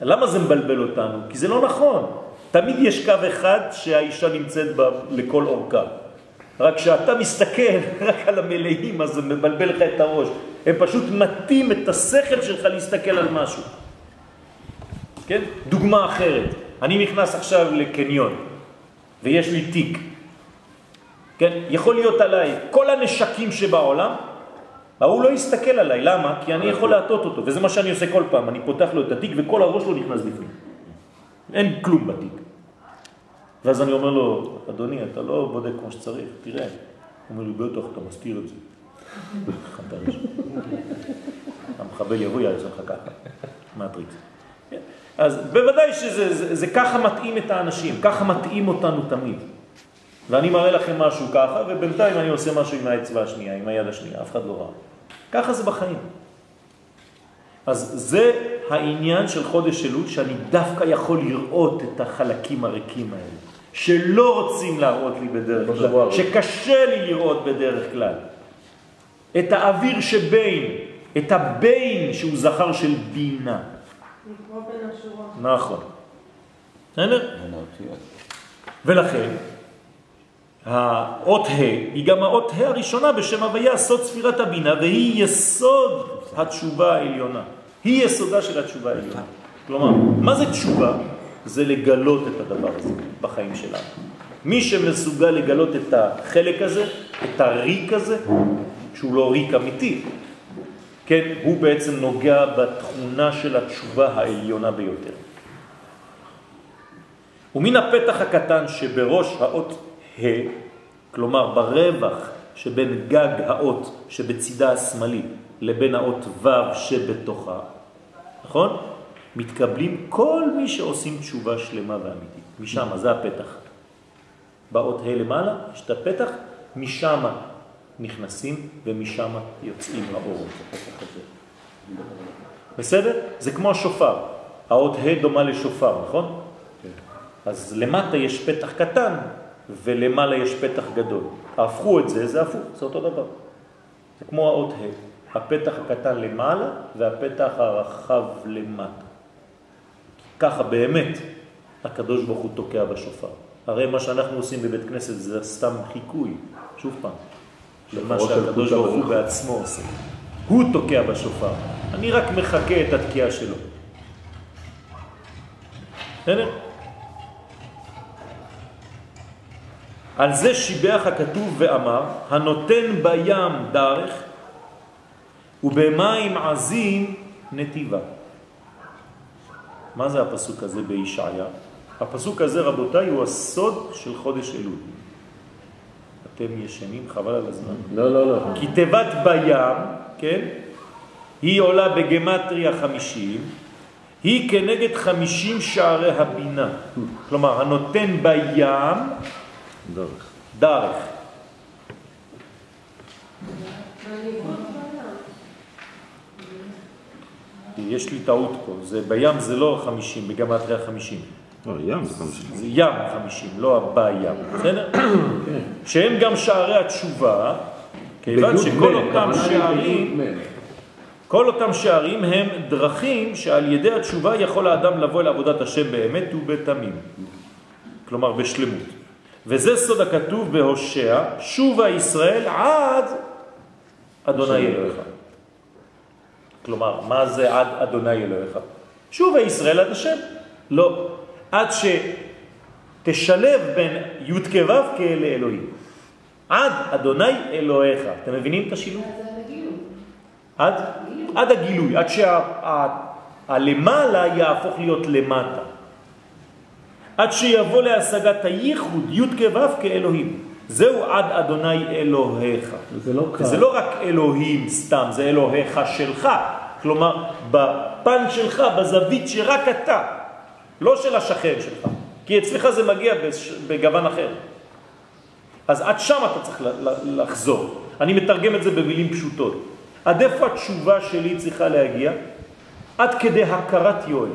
למה זה מבלבל אותנו? כי זה לא נכון. תמיד יש קו אחד שהאישה נמצאת בה לכל אורכה. רק כשאתה מסתכל רק על המלאים, אז זה מבלבל לך את הראש. הם פשוט מתאים את השכל שלך להסתכל על משהו. כן? דוגמה אחרת. אני נכנס עכשיו לקניון, ויש לי תיק. כן? יכול להיות עליי כל הנשקים שבעולם, ההוא לא יסתכל עליי. למה? כי אני יכול להטות אותו, וזה מה שאני עושה כל פעם. אני פותח לו את התיק וכל הראש לא נכנס בפנים. אין כלום בתיק. ואז אני אומר לו, אדוני, אתה לא בודק כמו שצריך, תראה, אומר לי, בטח, אתה מסתיר את זה. המחבל יבוא, יעשה לך ככה, מטריקס. אז בוודאי שזה זה, זה ככה מתאים את האנשים, ככה מתאים אותנו תמיד. ואני מראה לכם משהו ככה, ובינתיים אני עושה משהו עם האצבע השנייה, עם היד השנייה, אף אחד לא ראה. ככה זה בחיים. אז זה העניין של חודש אלול, שאני דווקא יכול לראות את החלקים הריקים האלה, שלא רוצים להראות לי בדרך כלל, שקשה לי לראות בדרך כלל. את האוויר שבין, את הבין שהוא זכר של בינה. נכון. בסדר? ולכן, האות ה' היא גם האות ה' הראשונה בשם הוויה, סוד ספירת הבינה, והיא יסוד התשובה העליונה. היא יסודה של התשובה העליונה. כלומר, מה זה תשובה? זה לגלות את הדבר הזה בחיים שלנו. מי שמסוגל לגלות את החלק הזה, את הריק הזה, שהוא לא ריק אמיתי, כן, הוא בעצם נוגע בתכונה של התשובה העליונה ביותר. ומן הפתח הקטן שבראש האות ה', כלומר ברווח שבין גג האות שבצידה השמאלי לבין האות ו' שבתוכה, נכון? מתקבלים כל מי שעושים תשובה שלמה ואמיתית. משם, זה הפתח. באות ה' למעלה יש את הפתח, משם נכנסים ומשם יוצאים לאור. בסדר? זה כמו השופר. האות ה' דומה לשופר, נכון? אז למטה יש פתח קטן ולמעלה יש פתח גדול. הפכו את זה, זה הפוך, זה אותו דבר. זה כמו האות ה', הפתח הקטן למעלה והפתח הרחב למטה. ככה באמת הקדוש ברוך הוא תוקע בשופר. הרי מה שאנחנו עושים בבית כנסת זה סתם חיקוי, שוב פעם, למה שהקדוש ברוך הוא בעצמו עושה. הוא תוקע בשופר, אני רק מחכה את התקיעה שלו. בסדר? על זה שיבח הכתוב ואמר, הנותן בים דרך ובמים עזים נתיבה. מה זה הפסוק הזה בישעיה? הפסוק הזה, רבותיי, הוא הסוד של חודש אלול. אתם ישנים חבל על הזמן. לא, לא, לא. כי תיבת בים, כן, היא עולה בגמטריה 50, היא כנגד 50 שערי הבינה. כלומר, הנותן בים, דרך. דרך. יש לי טעות פה, זה בים זה לא 50, בגמטריה 50, ים זה חמישים. זה ים חמישים, לא בים, בסדר? שהם גם שערי התשובה, כיוון בי"ג, שכל אותם שערים, בי"ג. כל אותם שערים הם דרכים שעל ידי התשובה יכול האדם לבוא אל עבודת השם באמת ובתמים. כלומר בשלמות. וזה סוד הכתוב בהושע, שובה ישראל עד אדוני אלוהיך. כלומר, מה זה עד אדוני אלוהיך? שובה ישראל עד השם. לא. עד שתשלב בין י' כו' כאלה אלוהים. עד אדוני אלוהיך. אתם מבינים את השילוב? עד, עד הגילוי, עד שהלמעלה יהפוך להיות למטה. עד שיבוא להשגת הייחוד י' כו' כאלוהים. זהו עד אדוני אלוהיך. זה לא קל. זה לא רק אלוהים סתם, זה אלוהיך שלך. כלומר, בפן שלך, בזווית שרק אתה, לא של השכן שלך. כי אצלך זה מגיע בגוון אחר. אז עד שם אתה צריך לחזור. אני מתרגם את זה במילים פשוטות. עד איפה התשובה שלי צריכה להגיע? עד כדי הכרת יואל.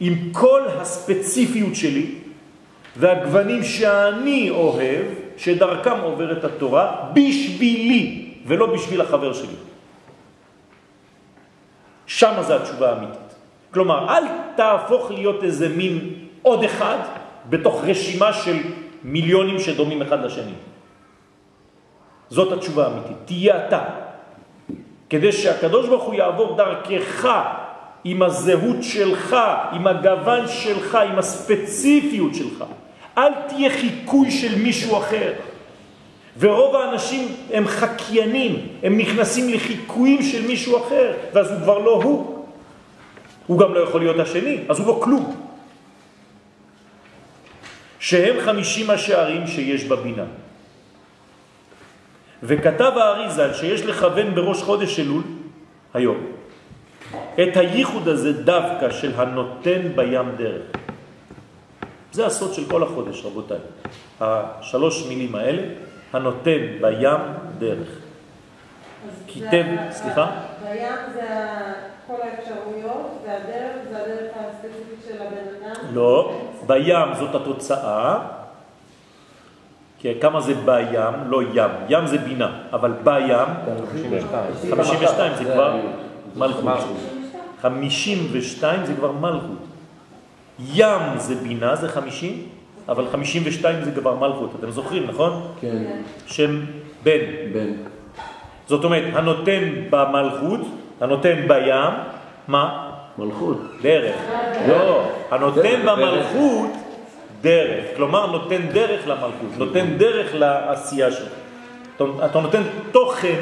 עם כל הספציפיות שלי והגוונים שאני אוהב, שדרכם עוברת התורה, בשבילי ולא בשביל החבר שלי. שם זה התשובה האמיתית. כלומר, אל תהפוך להיות איזה מין עוד אחד בתוך רשימה של מיליונים שדומים אחד לשני. זאת התשובה האמיתית. תהיה אתה. כדי שהקדוש ברוך הוא יעבור דרכך עם הזהות שלך, עם הגוון שלך, עם הספציפיות שלך. אל תהיה חיקוי של מישהו אחר. ורוב האנשים הם חקיינים, הם נכנסים לחיקויים של מישהו אחר, ואז הוא כבר לא הוא. הוא גם לא יכול להיות השני, אז הוא לא כלום. שהם חמישים השערים שיש בבינה. וכתב האריזל שיש לכוון בראש חודש אלול, היום, את הייחוד הזה דווקא של הנותן בים דרך. זה הסוד של כל החודש, רבותיי. השלוש מילים האלה, הנותן בים דרך. כיתב, סליחה? בים זה כל האפשרויות, והדרך זה הדרך הספציפית של הבן אדם? לא, בים זאת התוצאה, כי כמה זה בים, לא ים, ים זה בינה, אבל בים, 52 זה כבר מלכות. 52 זה כבר מלכות. ים זה בינה, זה 50, אבל 52 זה כבר מלכות. אתם זוכרים, נכון? כן, שם בן. בן. זאת אומרת, הנותן במלכות, הנותן בים, מה? מלכות. דרך. לא, הנותן במלכות דרך. כלומר, נותן דרך למלכות, נותן דרך לעשייה שלך. אתה- נותן תוכן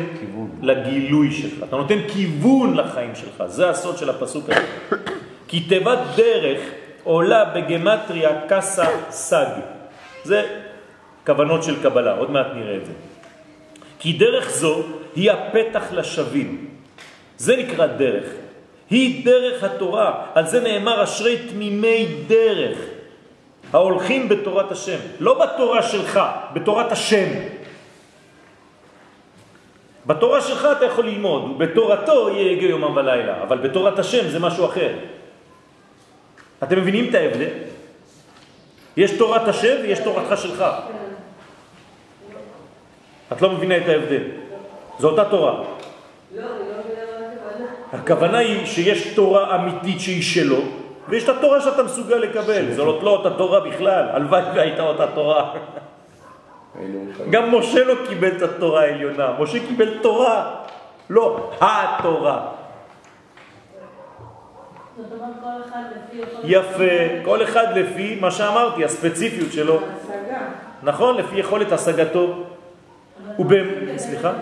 לגילוי שלך, אתה נותן כיוון לחיים שלך, זה הסוד של הפסוק הזה. כי תיבת דרך עולה בגמטריה קסה סג. זה כוונות של קבלה, עוד מעט נראה את זה. כי דרך זו היא הפתח לשווים. זה נקרא דרך. היא דרך התורה. על זה נאמר אשרי תמימי דרך. ההולכים בתורת השם. לא בתורה שלך, בתורת השם. בתורה שלך אתה יכול ללמוד, ובתורתו יהיה יגע יומם ולילה, אבל בתורת השם זה משהו אחר. אתם מבינים את ההבדל? יש תורת השם ויש תורתך שלך. את לא מבינה את ההבדל. זו אותה תורה. לא, לא הכוונה. היא שיש תורה אמיתית שהיא שלו, ויש את התורה שאתה מסוגל לקבל. זו לא, אותה תורה בכלל, הלוואי והייתה אותה תורה. גם משה לא קיבל את התורה העליונה, משה קיבל תורה, לא התורה. יפה, כל אחד לפי מה שאמרתי, הספציפיות שלו. נכון? לפי יכולת השגתו. סליחה?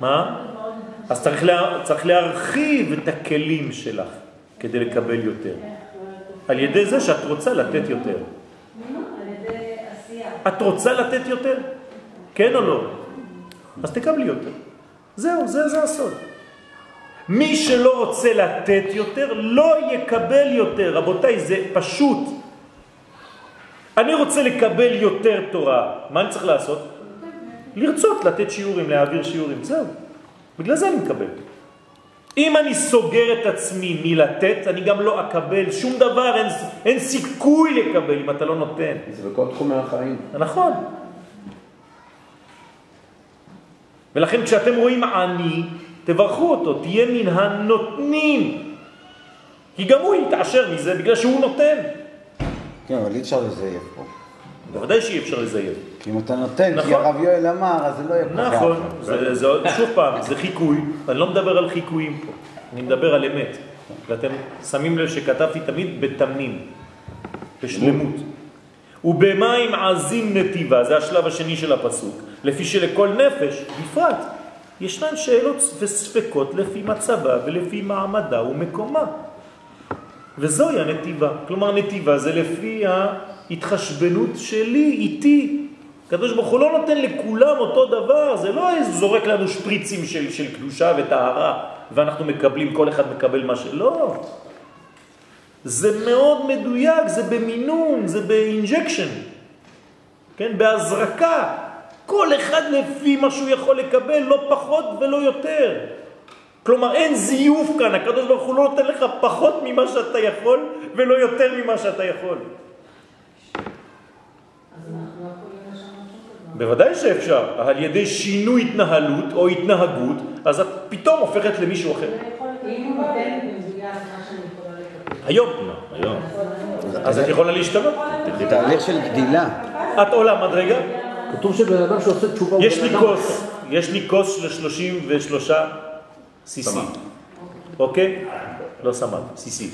מה? אז צריך, לה, צריך להרחיב את הכלים שלך כדי לקבל יותר. על ידי זה שאת רוצה לתת יותר. את רוצה לתת יותר? כן או לא? אז תקבלי יותר. זהו, זה, זה הסוד. מי שלא רוצה לתת יותר, לא יקבל יותר. רבותיי, זה פשוט. אני רוצה לקבל יותר תורה. מה אני צריך לעשות? לרצות לתת שיעורים, להעביר שיעורים. זהו. בגלל זה אני מקבל. אם אני סוגר את עצמי מלתת, אני גם לא אקבל שום דבר, אין, אין סיכוי לקבל אם אתה לא נותן. זה בכל תחומי החיים. נכון. ולכן כשאתם רואים עני, תברכו אותו, תהיה מן הנותנים. כי גם הוא יתעשר מזה בגלל שהוא נותן. כן, אבל אי אפשר לזייף פה. בוודאי שאי אפשר לזייף. כי אם אתה נותן, כי נכון. הרב יואל אמר, אז זה לא יהיה כך. נכון, זה, זה, שוב פעם, זה חיקוי, אני לא מדבר על חיקויים פה, אני מדבר על אמת. ואתם שמים לב שכתבתי תמיד בתמים, בשלמות. ובמים עזים נתיבה, זה השלב השני של הפסוק, לפי שלכל נפש, בפרט, ישנן שאלות וספקות לפי מצבה ולפי מעמדה ומקומה. וזוהי הנתיבה. כלומר, נתיבה זה לפי ההתחשבנות שלי, איתי. הקדוש ברוך הוא לא נותן לכולם אותו דבר, זה לא זורק לנו שפריצים של, של קדושה וטהרה, ואנחנו מקבלים, כל אחד מקבל מה ש... לא. זה מאוד מדויק, זה במינון, זה ב-injection, כן, בהזרקה. כל אחד לפי מה שהוא יכול לקבל, לא פחות ולא יותר. כלומר, אין זיוף כאן, הקדוש ברוך הוא לא נותן לך פחות ממה שאתה יכול, ולא יותר ממה שאתה יכול. אז אנחנו לא יכולים לשנות שום דבר. בוודאי שאפשר, על ידי שינוי התנהלות או התנהגות, אז את פתאום הופכת למישהו אחר. היום, היום. אז את יכולה להשתנות. זה תהליך של גדילה. את עולה מדרגה, כתוב שבן אדם שעושה תשובה יש לי כוס, יש לי כוס של 33 סיסי, אוקיי? לא סמל, סיסי.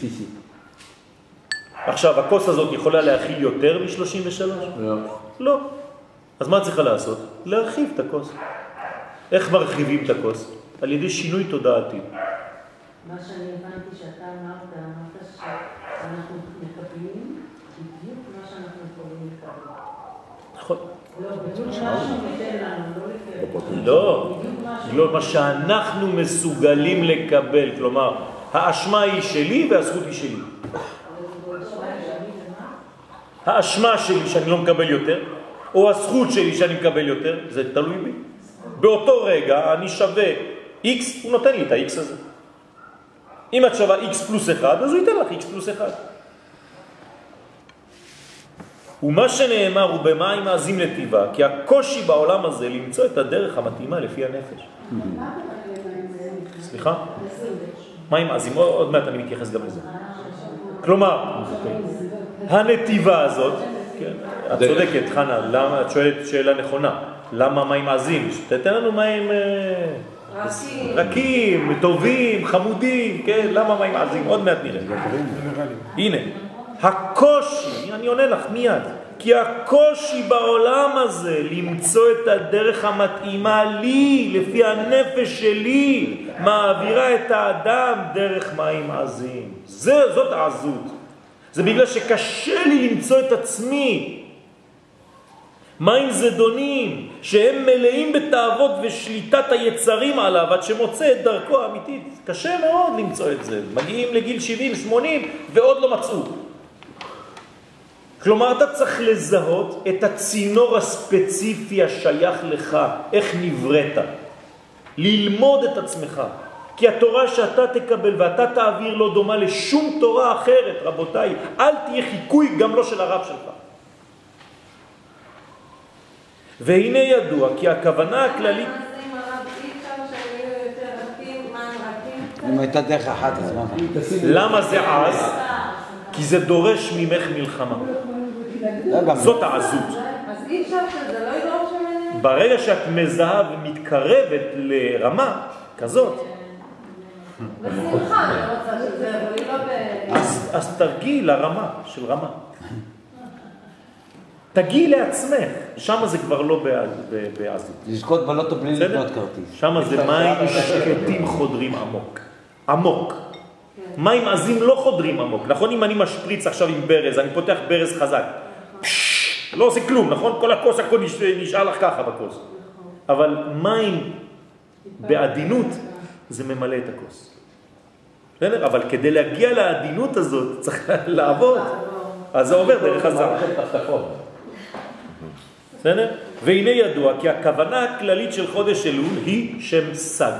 עכשיו, הכוס הזאת יכולה להכיל יותר מ-33? לא. לא. אז מה צריכה לעשות? להרחיב את הכוס. איך מרחיבים את הכוס? על ידי שינוי תודעתי. מה שאני הבנתי שאתה אמרת, אמרת שאנחנו מקבלים בדיוק מה שאנחנו יכולים לקבל. נכון. לא, לא לא, לא מה שאנחנו מסוגלים לקבל, כלומר, האשמה היא שלי והזכות היא שלי. האשמה שלי שאני לא מקבל יותר, או הזכות שלי שאני מקבל יותר, זה תלוי בי. באותו רגע אני שווה x, הוא נותן לי את ה-x הזה. אם את שווה x פלוס 1, אז הוא ייתן לך x פלוס 1. ומה שנאמר הוא במים מעזים לטיבה, כי הקושי בעולם הזה למצוא את הדרך המתאימה לפי הנפש. סליחה? מים עזים, עוד מעט אני מתייחס גם לזה. כלומר, הנתיבה הזאת, כן, את צודקת, חנה, למה, את שואלת שאלה נכונה, למה מים עזים? תתן לנו מים אה, רכים, טובים, חמודים, כן, למה מים עזים? עוד מעט נראה. הנה, הקושי, אני עונה לך מיד, כי הקושי בעולם הזה למצוא את הדרך המתאימה לי, לפי הנפש שלי, מעבירה את האדם דרך מים עזים. זה, זאת העזות. זה בגלל שקשה לי למצוא את עצמי. מים זדונים, שהם מלאים בתאוות ושליטת היצרים עליו, עד שמוצא את דרכו האמיתית. קשה מאוד למצוא את זה. מגיעים לגיל 70-80 ועוד לא מצאו. כלומר, אתה צריך לזהות את הצינור הספציפי השייך לך, איך נבראת. ללמוד את עצמך. כי התורה שאתה תקבל ואתה תעביר לא דומה לשום תורה אחרת, רבותיי. אל תהיה חיקוי גם לא של הרב שלך. והנה ידוע כי הכוונה הכללית... אם הייתה דרך אחת, אז מה? למה זה עז? כי זה דורש ממך מלחמה. לא, זאת העזות. אז אי אפשר שזה לא ידרוש ממני? ברגע שאת מזהה ומתקרבת לרמה כזאת, בשמחה אני רוצה שזה, אבל היא לא ב... אז, תרגיעי לרמה של רמה. תגיעי לעצמך, שם זה כבר לא בעזות. לזכות בלוטו בלי? לקנות כרטיס. שם זה מים שקטים חודרים עמוק. עמוק. מים עזים לא חודרים עמוק. נכון אם אני משפריץ עכשיו עם ברז, אני פותח ברז חזק. לא עושה כלום, נכון? כל הכוס, הכל נש- נשאר לך ככה בכוס. אבל מים בעדינות זה ממלא את הכוס. בסדר? אבל כדי להגיע לעדינות הזאת צריך לעבוד. אז זה עובר דרך הזר. בסדר? והנה ידוע כי הכוונה הכללית של חודש אלול היא שם סג.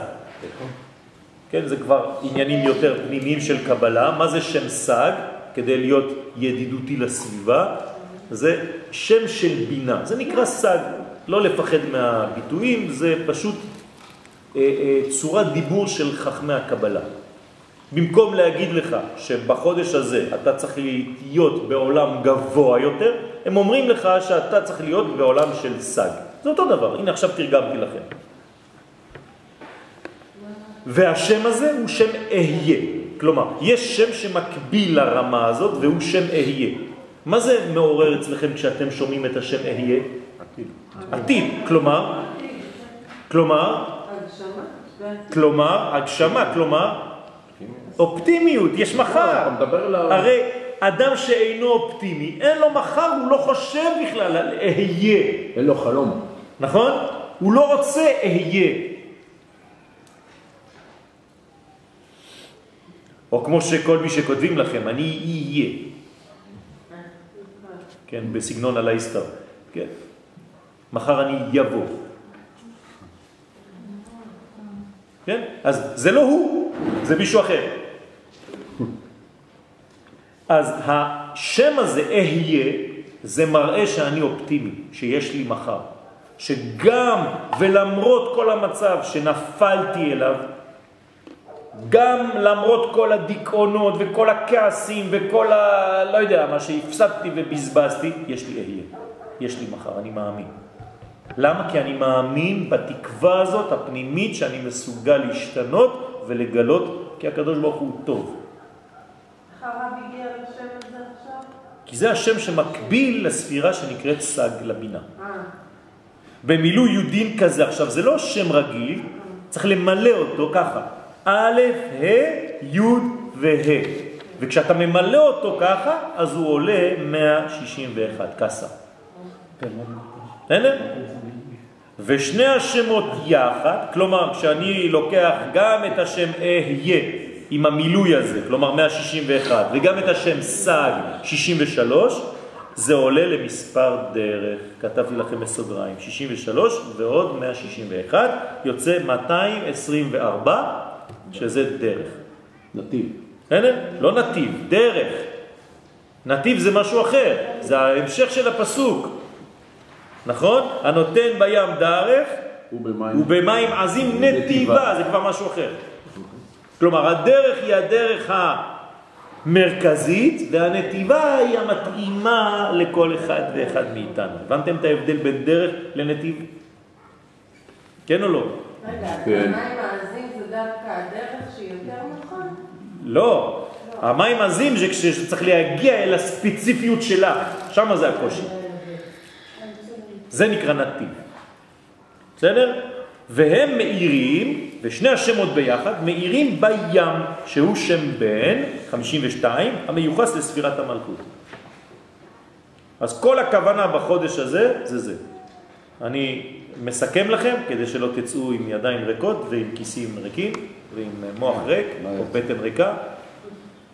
כן, זה כבר עניינים יותר פנימיים של קבלה. מה זה שם סג? כדי להיות ידידותי לסביבה, זה שם של בינה. זה נקרא סג. לא לפחד מהביטויים, זה פשוט צורת דיבור של חכמי הקבלה. במקום להגיד לך שבחודש הזה אתה צריך להיות בעולם גבוה יותר, הם אומרים לך שאתה צריך להיות בעולם של סג. זה אותו דבר, הנה עכשיו תרגמתי לכם. והשם הזה הוא שם אהיה. כלומר, יש שם שמקביל לרמה הזאת והוא שם אהיה. מה זה מעורר אצלכם כשאתם שומעים את השם אהיה? עתיד. עתיד, כלומר, כלומר? כלומר, הגשמה, כלומר, אופטימיות, יש מחר. על ה- הרי אדם שאינו אופטימי, אין לו מחר, הוא לא חושב בכלל על אהיה, אין לו חלום. נכון? הוא לא רוצה אהיה. או כמו שכל מי שכותבים לכם, אני אהיה. כן, בסגנון על ההסתר. כן. מחר אני יבוא. כן? אז זה לא הוא, זה מישהו אחר. אז השם הזה, אהיה, זה מראה שאני אופטימי, שיש לי מחר. שגם ולמרות כל המצב שנפלתי אליו, גם למרות כל הדיכאונות וכל הכעסים וכל ה... לא יודע, מה שהפסדתי ובזבזתי, יש לי אהיה. יש לי מחר, אני מאמין. למה? כי אני מאמין בתקווה הזאת, הפנימית, שאני מסוגל להשתנות ולגלות, כי הקדוש ברוך הוא טוב. כי זה השם שמקביל לספירה שנקראת סג לבינה. אה, במילוי יודין כזה, עכשיו זה לא שם רגיל, צריך למלא אותו ככה, א', ה', י' וה'. וכשאתה ממלא אותו ככה, אז הוא עולה 161, קסה. בסדר? ושני השמות יחד, כלומר כשאני לוקח גם את השם אהיה עם המילוי הזה, כלומר 161, וגם את השם סג 63, זה עולה למספר דרך, כתבתי לכם בסוגריים, 63 ועוד 161, יוצא 224, שזה דרך. נתיב. בסדר? לא נתיב, דרך. נתיב זה משהו אחר, זה ההמשך של הפסוק. נכון? הנותן בים דרך ובמים. ובמים עזים נתיבה, זה כבר משהו אחר. כלומר, הדרך היא הדרך המרכזית, והנתיבה היא המתאימה לכל אחד ואחד מאיתנו. הבנתם את ההבדל בין דרך לנתיב? כן או לא? רגע, כן. המים העזים זה דווקא הדרך שהיא יותר נכון? לא. המים עזים זה כשצריך להגיע אל הספציפיות שלה, שם זה הקושי. זה נקרא נתיב. בסדר? והם מאירים, ושני השמות ביחד, מאירים בים, שהוא שם בן, 52, המיוחס לספירת המלכות. אז כל הכוונה בחודש הזה, זה זה. אני מסכם לכם, כדי שלא תצאו עם ידיים ריקות ועם כיסים ריקים ועם מוח ריק או בטן ריקה.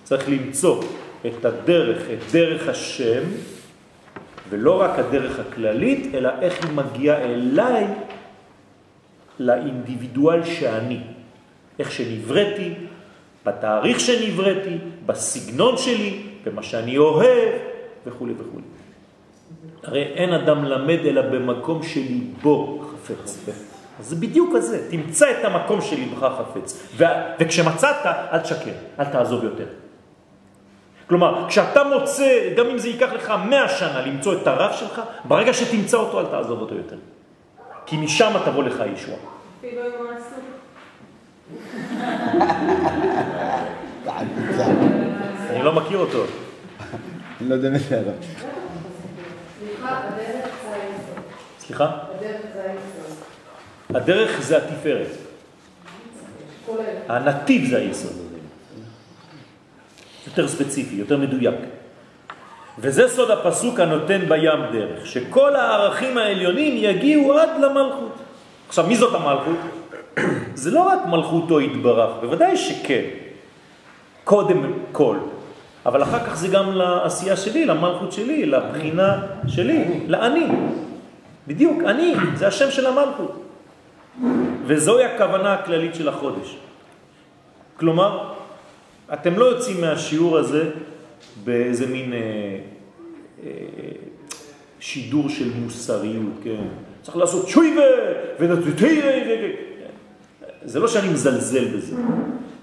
צריך למצוא את הדרך, את דרך השם, ולא רק הדרך הכללית, אלא איך היא מגיעה אליי, לאינדיבידואל שאני. איך שנבראתי, בתאריך שנבראתי, בסגנון שלי, במה שאני אוהב, וכו' וכו'. הרי אין אדם למד אלא במקום שליבו חפץ. אז זה בדיוק הזה, תמצא את המקום שליבך חפץ. ו- וכשמצאת, אל תשקר, אל תעזוב יותר. כלומר, כשאתה מוצא, גם אם זה ייקח לך מאה שנה למצוא את הרב שלך, ברגע שתמצא אותו, אל תעזוב אותו יותר. כי משם תבוא לך ישוע. אפילו אם הוא עסוק. אני לא מכיר אותו. אני לא יודע מי זה הרב. סליחה, הדרך זה היסוד. סליחה? הדרך זה היסוד. הדרך זה התפארת. הנתיב זה היסוד. יותר ספציפי, יותר מדויק. וזה סוד הפסוק הנותן בים דרך, שכל הערכים העליונים יגיעו עד למלכות. עכשיו, מי זאת המלכות? זה לא רק מלכותו יתברך, בוודאי שכן, קודם כל, אבל אחר כך זה גם לעשייה שלי, למלכות שלי, לבחינה שלי, לאני. בדיוק, אני, זה השם של המלכות. וזוהי הכוונה הכללית של החודש. כלומר, אתם לא יוצאים מהשיעור הזה באיזה מין אה, אה, שידור של מוסריות, כן? צריך לעשות שויבה ונתתירה, זה לא שאני מזלזל בזה,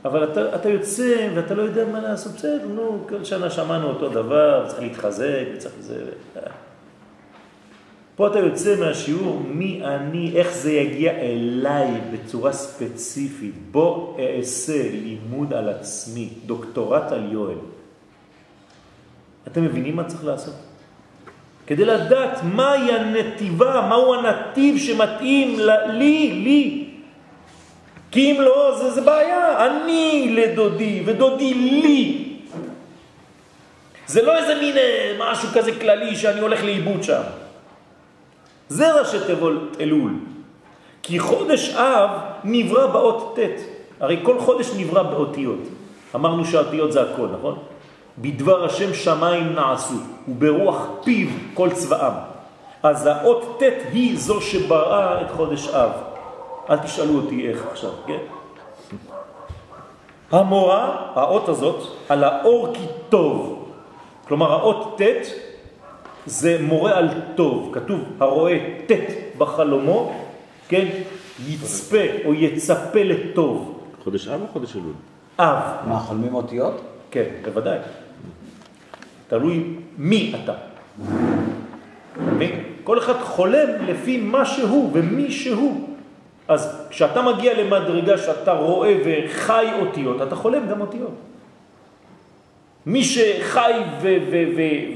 אבל אתה, אתה יוצא ואתה לא יודע מה לעשות, בסדר, נו, כל שנה שמענו אותו דבר, צריך להתחזק, צריך זה... פה אתה יוצא מהשיעור מי אני, איך זה יגיע אליי בצורה ספציפית. בוא אעשה לימוד על עצמי, דוקטורט על יואל. אתם מבינים מה צריך לעשות? כדי לדעת מהי הנתיבה, מהו הנתיב שמתאים לי, לי. כי אם לא, זה, זה בעיה. אני לדודי ודודי לי. זה לא איזה מין אה, משהו כזה כללי שאני הולך לאיבוד שם. זה ראשי תיבות אלול. כי חודש אב נברא באות ט', הרי כל חודש נברא באותיות. אמרנו שהאותיות זה הכל, נכון? בדבר השם שמיים נעשו, וברוח פיו כל צבאם. אז האות ט' היא זו שבראה את חודש אב. אל תשאלו אותי איך עכשיו, כן? המורה, האות הזאת, על האור כי טוב. כלומר, האות ט' זה מורה על טוב, כתוב הרואה ט' בחלומו, כן, יצפה או יצפה לטוב. חודש אב או חודש אלול? אב, מה, חולמים אותיות? כן, בוודאי. תלוי מי אתה. כל אחד חולם לפי מה שהוא ומי שהוא. אז כשאתה מגיע למדרגה שאתה רואה וחי אותיות, אתה חולם גם אותיות. מי שחי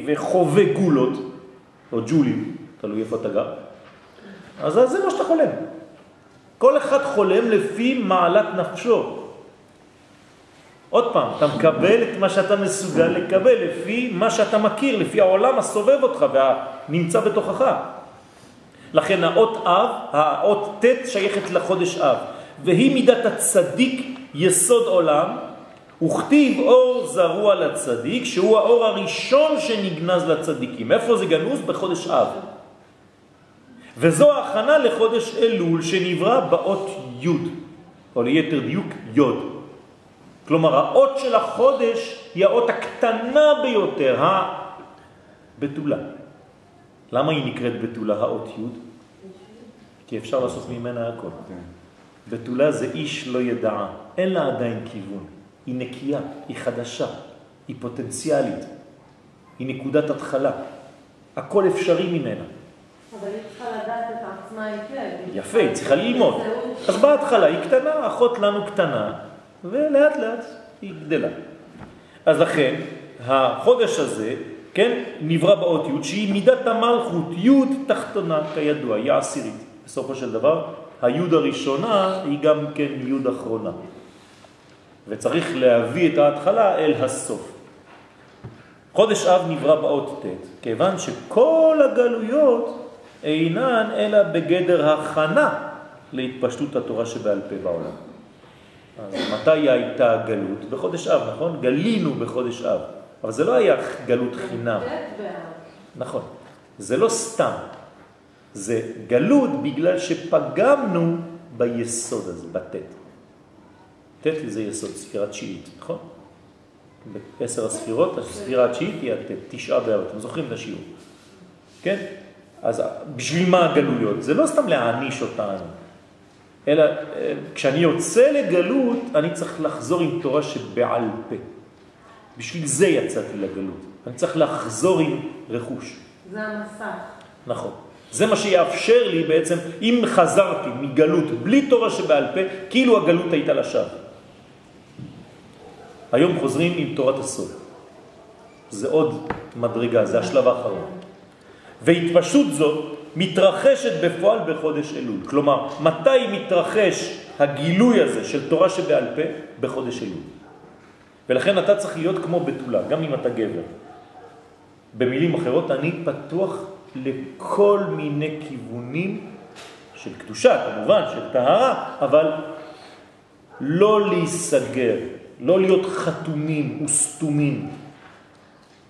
וחווה גולות, או ג'ולים, תלוי איפה אתה גר, אז זה מה שאתה חולם. כל אחד חולם לפי מעלת נפשו. עוד פעם, אתה מקבל את מה שאתה מסוגל לקבל לפי מה שאתה מכיר, לפי העולם הסובב אותך והנמצא בתוכך. לכן האות אב, האות ט' שייכת לחודש אב, והיא מידת הצדיק יסוד עולם, וכתיב אור זרוע לצדיק, שהוא האור הראשון שנגנז לצדיקים. איפה זה גנוז? בחודש אב. וזו ההכנה לחודש אלול שנברא באות י', או ליתר דיוק יוד. כלומר, האות של החודש היא האות הקטנה ביותר, הבתולה. למה היא נקראת בתולה, האות י'? כי אפשר לעשות ממנה הכל. בתולה זה איש לא ידעה, אין לה עדיין כיוון. היא נקייה, היא חדשה, היא פוטנציאלית, היא נקודת התחלה. הכל אפשרי ממנה. אבל היא צריכה לדעת את עצמה היטב. יפה, היא צריכה ללמוד. אז בהתחלה היא קטנה, אחות לנו קטנה, ולאט לאט היא גדלה. אז לכן, החודש הזה, כן, נברא באות י' שהיא מידת המלכות, י' תחתונה, כידוע, היא עשירית. בסופו של דבר, הי' הראשונה היא גם כן י' אחרונה. וצריך להביא את ההתחלה אל הסוף. חודש אב נברא באות ט', כיוון שכל הגלויות אינן אלא בגדר הכנה להתפשטות התורה שבעל פה בעולם. אז מתי הייתה הגלות? בחודש אב, נכון? גלינו בחודש אב, אבל זה לא היה גלות חינם. נכון. זה לא סתם. זה גלות בגלל שפגמנו ביסוד הזה, בטט. טט זה יסוד, ספירת תשיעית, נכון? בעשר הספירות, הספירה התשיעית היא הטט, תשעה באב, אתם זוכרים את השיעור, כן? אז בשביל מה הגלויות? זה לא סתם להעניש אותנו, אלא אה, כשאני יוצא לגלות, אני צריך לחזור עם תורה שבעל פה. בשביל זה יצאתי לגלות. אני צריך לחזור עם רכוש. זה המסך. נכון. זה מה שיאפשר לי בעצם, אם חזרתי מגלות בלי תורה שבעל פה, כאילו הגלות הייתה לשווא. היום חוזרים עם תורת הסוד. זה עוד מדרגה, זה השלב האחרון. והתפשטות זו מתרחשת בפועל בחודש אלול. כלומר, מתי מתרחש הגילוי הזה של תורה שבעל פה? בחודש אלול. ולכן אתה צריך להיות כמו בתולה, גם אם אתה גבר. במילים אחרות, אני פתוח לכל מיני כיוונים של קדושה, כמובן, של טהרה, אבל לא להיסגר, לא להיות חתומים וסתומים,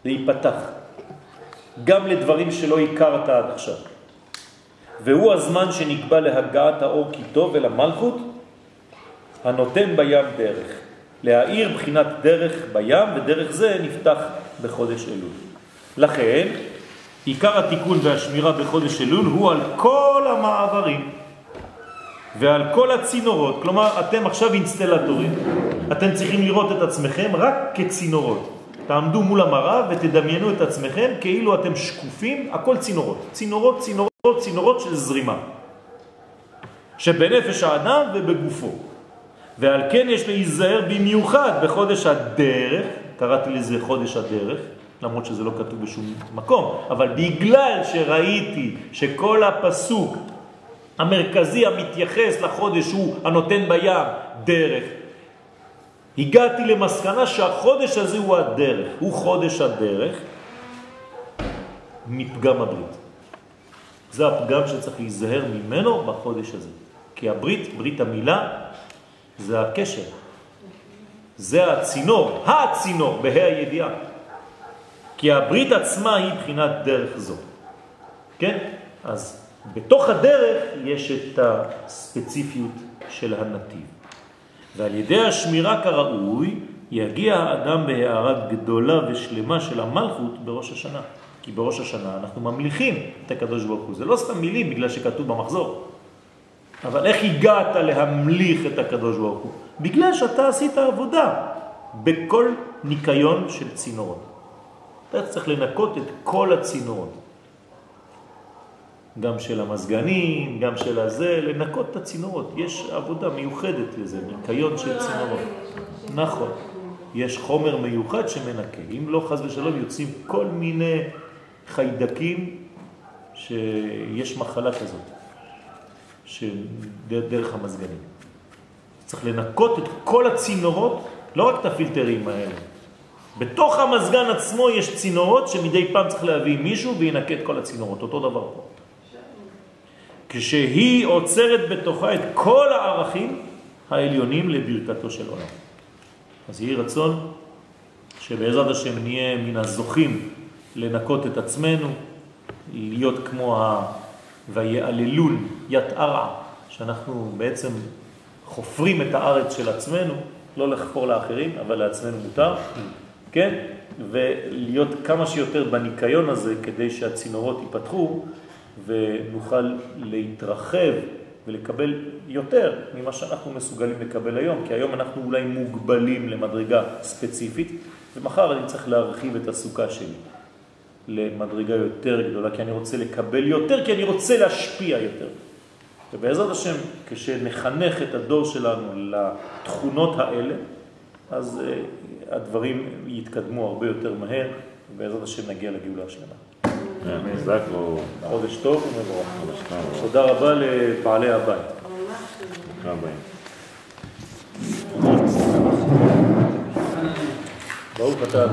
להיפתח, גם לדברים שלא הכרת עד עכשיו. והוא הזמן שנקבע להגעת האור כי טוב ולמלכות הנותן בים דרך. להאיר בחינת דרך בים, ודרך זה נפתח בחודש אלול. לכן, עיקר התיקון והשמירה בחודש אלול הוא על כל המעברים ועל כל הצינורות. כלומר, אתם עכשיו אינסטלטורים, אתם צריכים לראות את עצמכם רק כצינורות. תעמדו מול המראה ותדמיינו את עצמכם כאילו אתם שקופים, הכל צינורות. צינורות, צינורות, צינורות של זרימה. שבנפש האדם ובגופו. ועל כן יש להיזהר במיוחד בחודש הדרך, קראתי לזה חודש הדרך, למרות שזה לא כתוב בשום מקום, אבל בגלל שראיתי שכל הפסוק המרכזי המתייחס לחודש הוא הנותן בים דרך, הגעתי למסקנה שהחודש הזה הוא הדרך, הוא חודש הדרך מפגם הברית. זה הפגם שצריך להיזהר ממנו בחודש הזה. כי הברית, ברית המילה, זה הקשר. זה הצינור, הצינור, בה"א הידיעה. כי הברית עצמה היא בחינת דרך זו. כן? אז בתוך הדרך יש את הספציפיות של הנתיב. ועל ידי השמירה כראוי יגיע האדם בהערה גדולה ושלמה של המלכות בראש השנה. כי בראש השנה אנחנו ממליכים את הקדוש ברוך הוא. זה לא סתם מילים בגלל שכתוב במחזור. אבל איך הגעת להמליך את הקדוש ברוך הוא? בגלל שאתה עשית עבודה בכל ניקיון של צינורות. אתה צריך לנקות את כל הצינורות. גם של המזגנים, גם של הזה, לנקות את הצינורות. יש עבודה מיוחדת לזה, ניקיון של צינורות. נכון. יש חומר מיוחד שמנקה. אם לא חז ושלום יוצאים כל מיני חיידקים שיש מחלה כזאת, דרך המזגנים. צריך לנקות את כל הצינורות, לא רק את הפילטרים האלה. בתוך המזגן עצמו יש צינורות שמדי פעם צריך להביא מישהו וינקה את כל הצינורות, אותו דבר פה. כשהיא עוצרת בתוכה את כל הערכים העליונים לברכתו של עולם. אז יהי רצון שבעזרת השם נהיה מן הזוכים לנקות את עצמנו, להיות כמו ה... ויעללון יתערע, שאנחנו בעצם חופרים את הארץ של עצמנו, לא לחפור לאחרים, אבל לעצמנו מותר, כן? ולהיות כמה שיותר בניקיון הזה כדי שהצינורות ייפתחו ונוכל להתרחב ולקבל יותר ממה שאנחנו מסוגלים לקבל היום, כי היום אנחנו אולי מוגבלים למדרגה ספציפית, ומחר אני צריך להרחיב את הסוכה שלי למדרגה יותר גדולה, כי אני רוצה לקבל יותר, כי אני רוצה להשפיע יותר. ובעזרת השם, כשנחנך את הדור שלנו לתכונות האלה, אז uh, הדברים יתקדמו הרבה יותר מהר, ובעזרת השם נגיע לגאולה השלמה. חזק או... חודש טוב ומבורך. תודה רבה לבעלי הבית. ברוך אתה.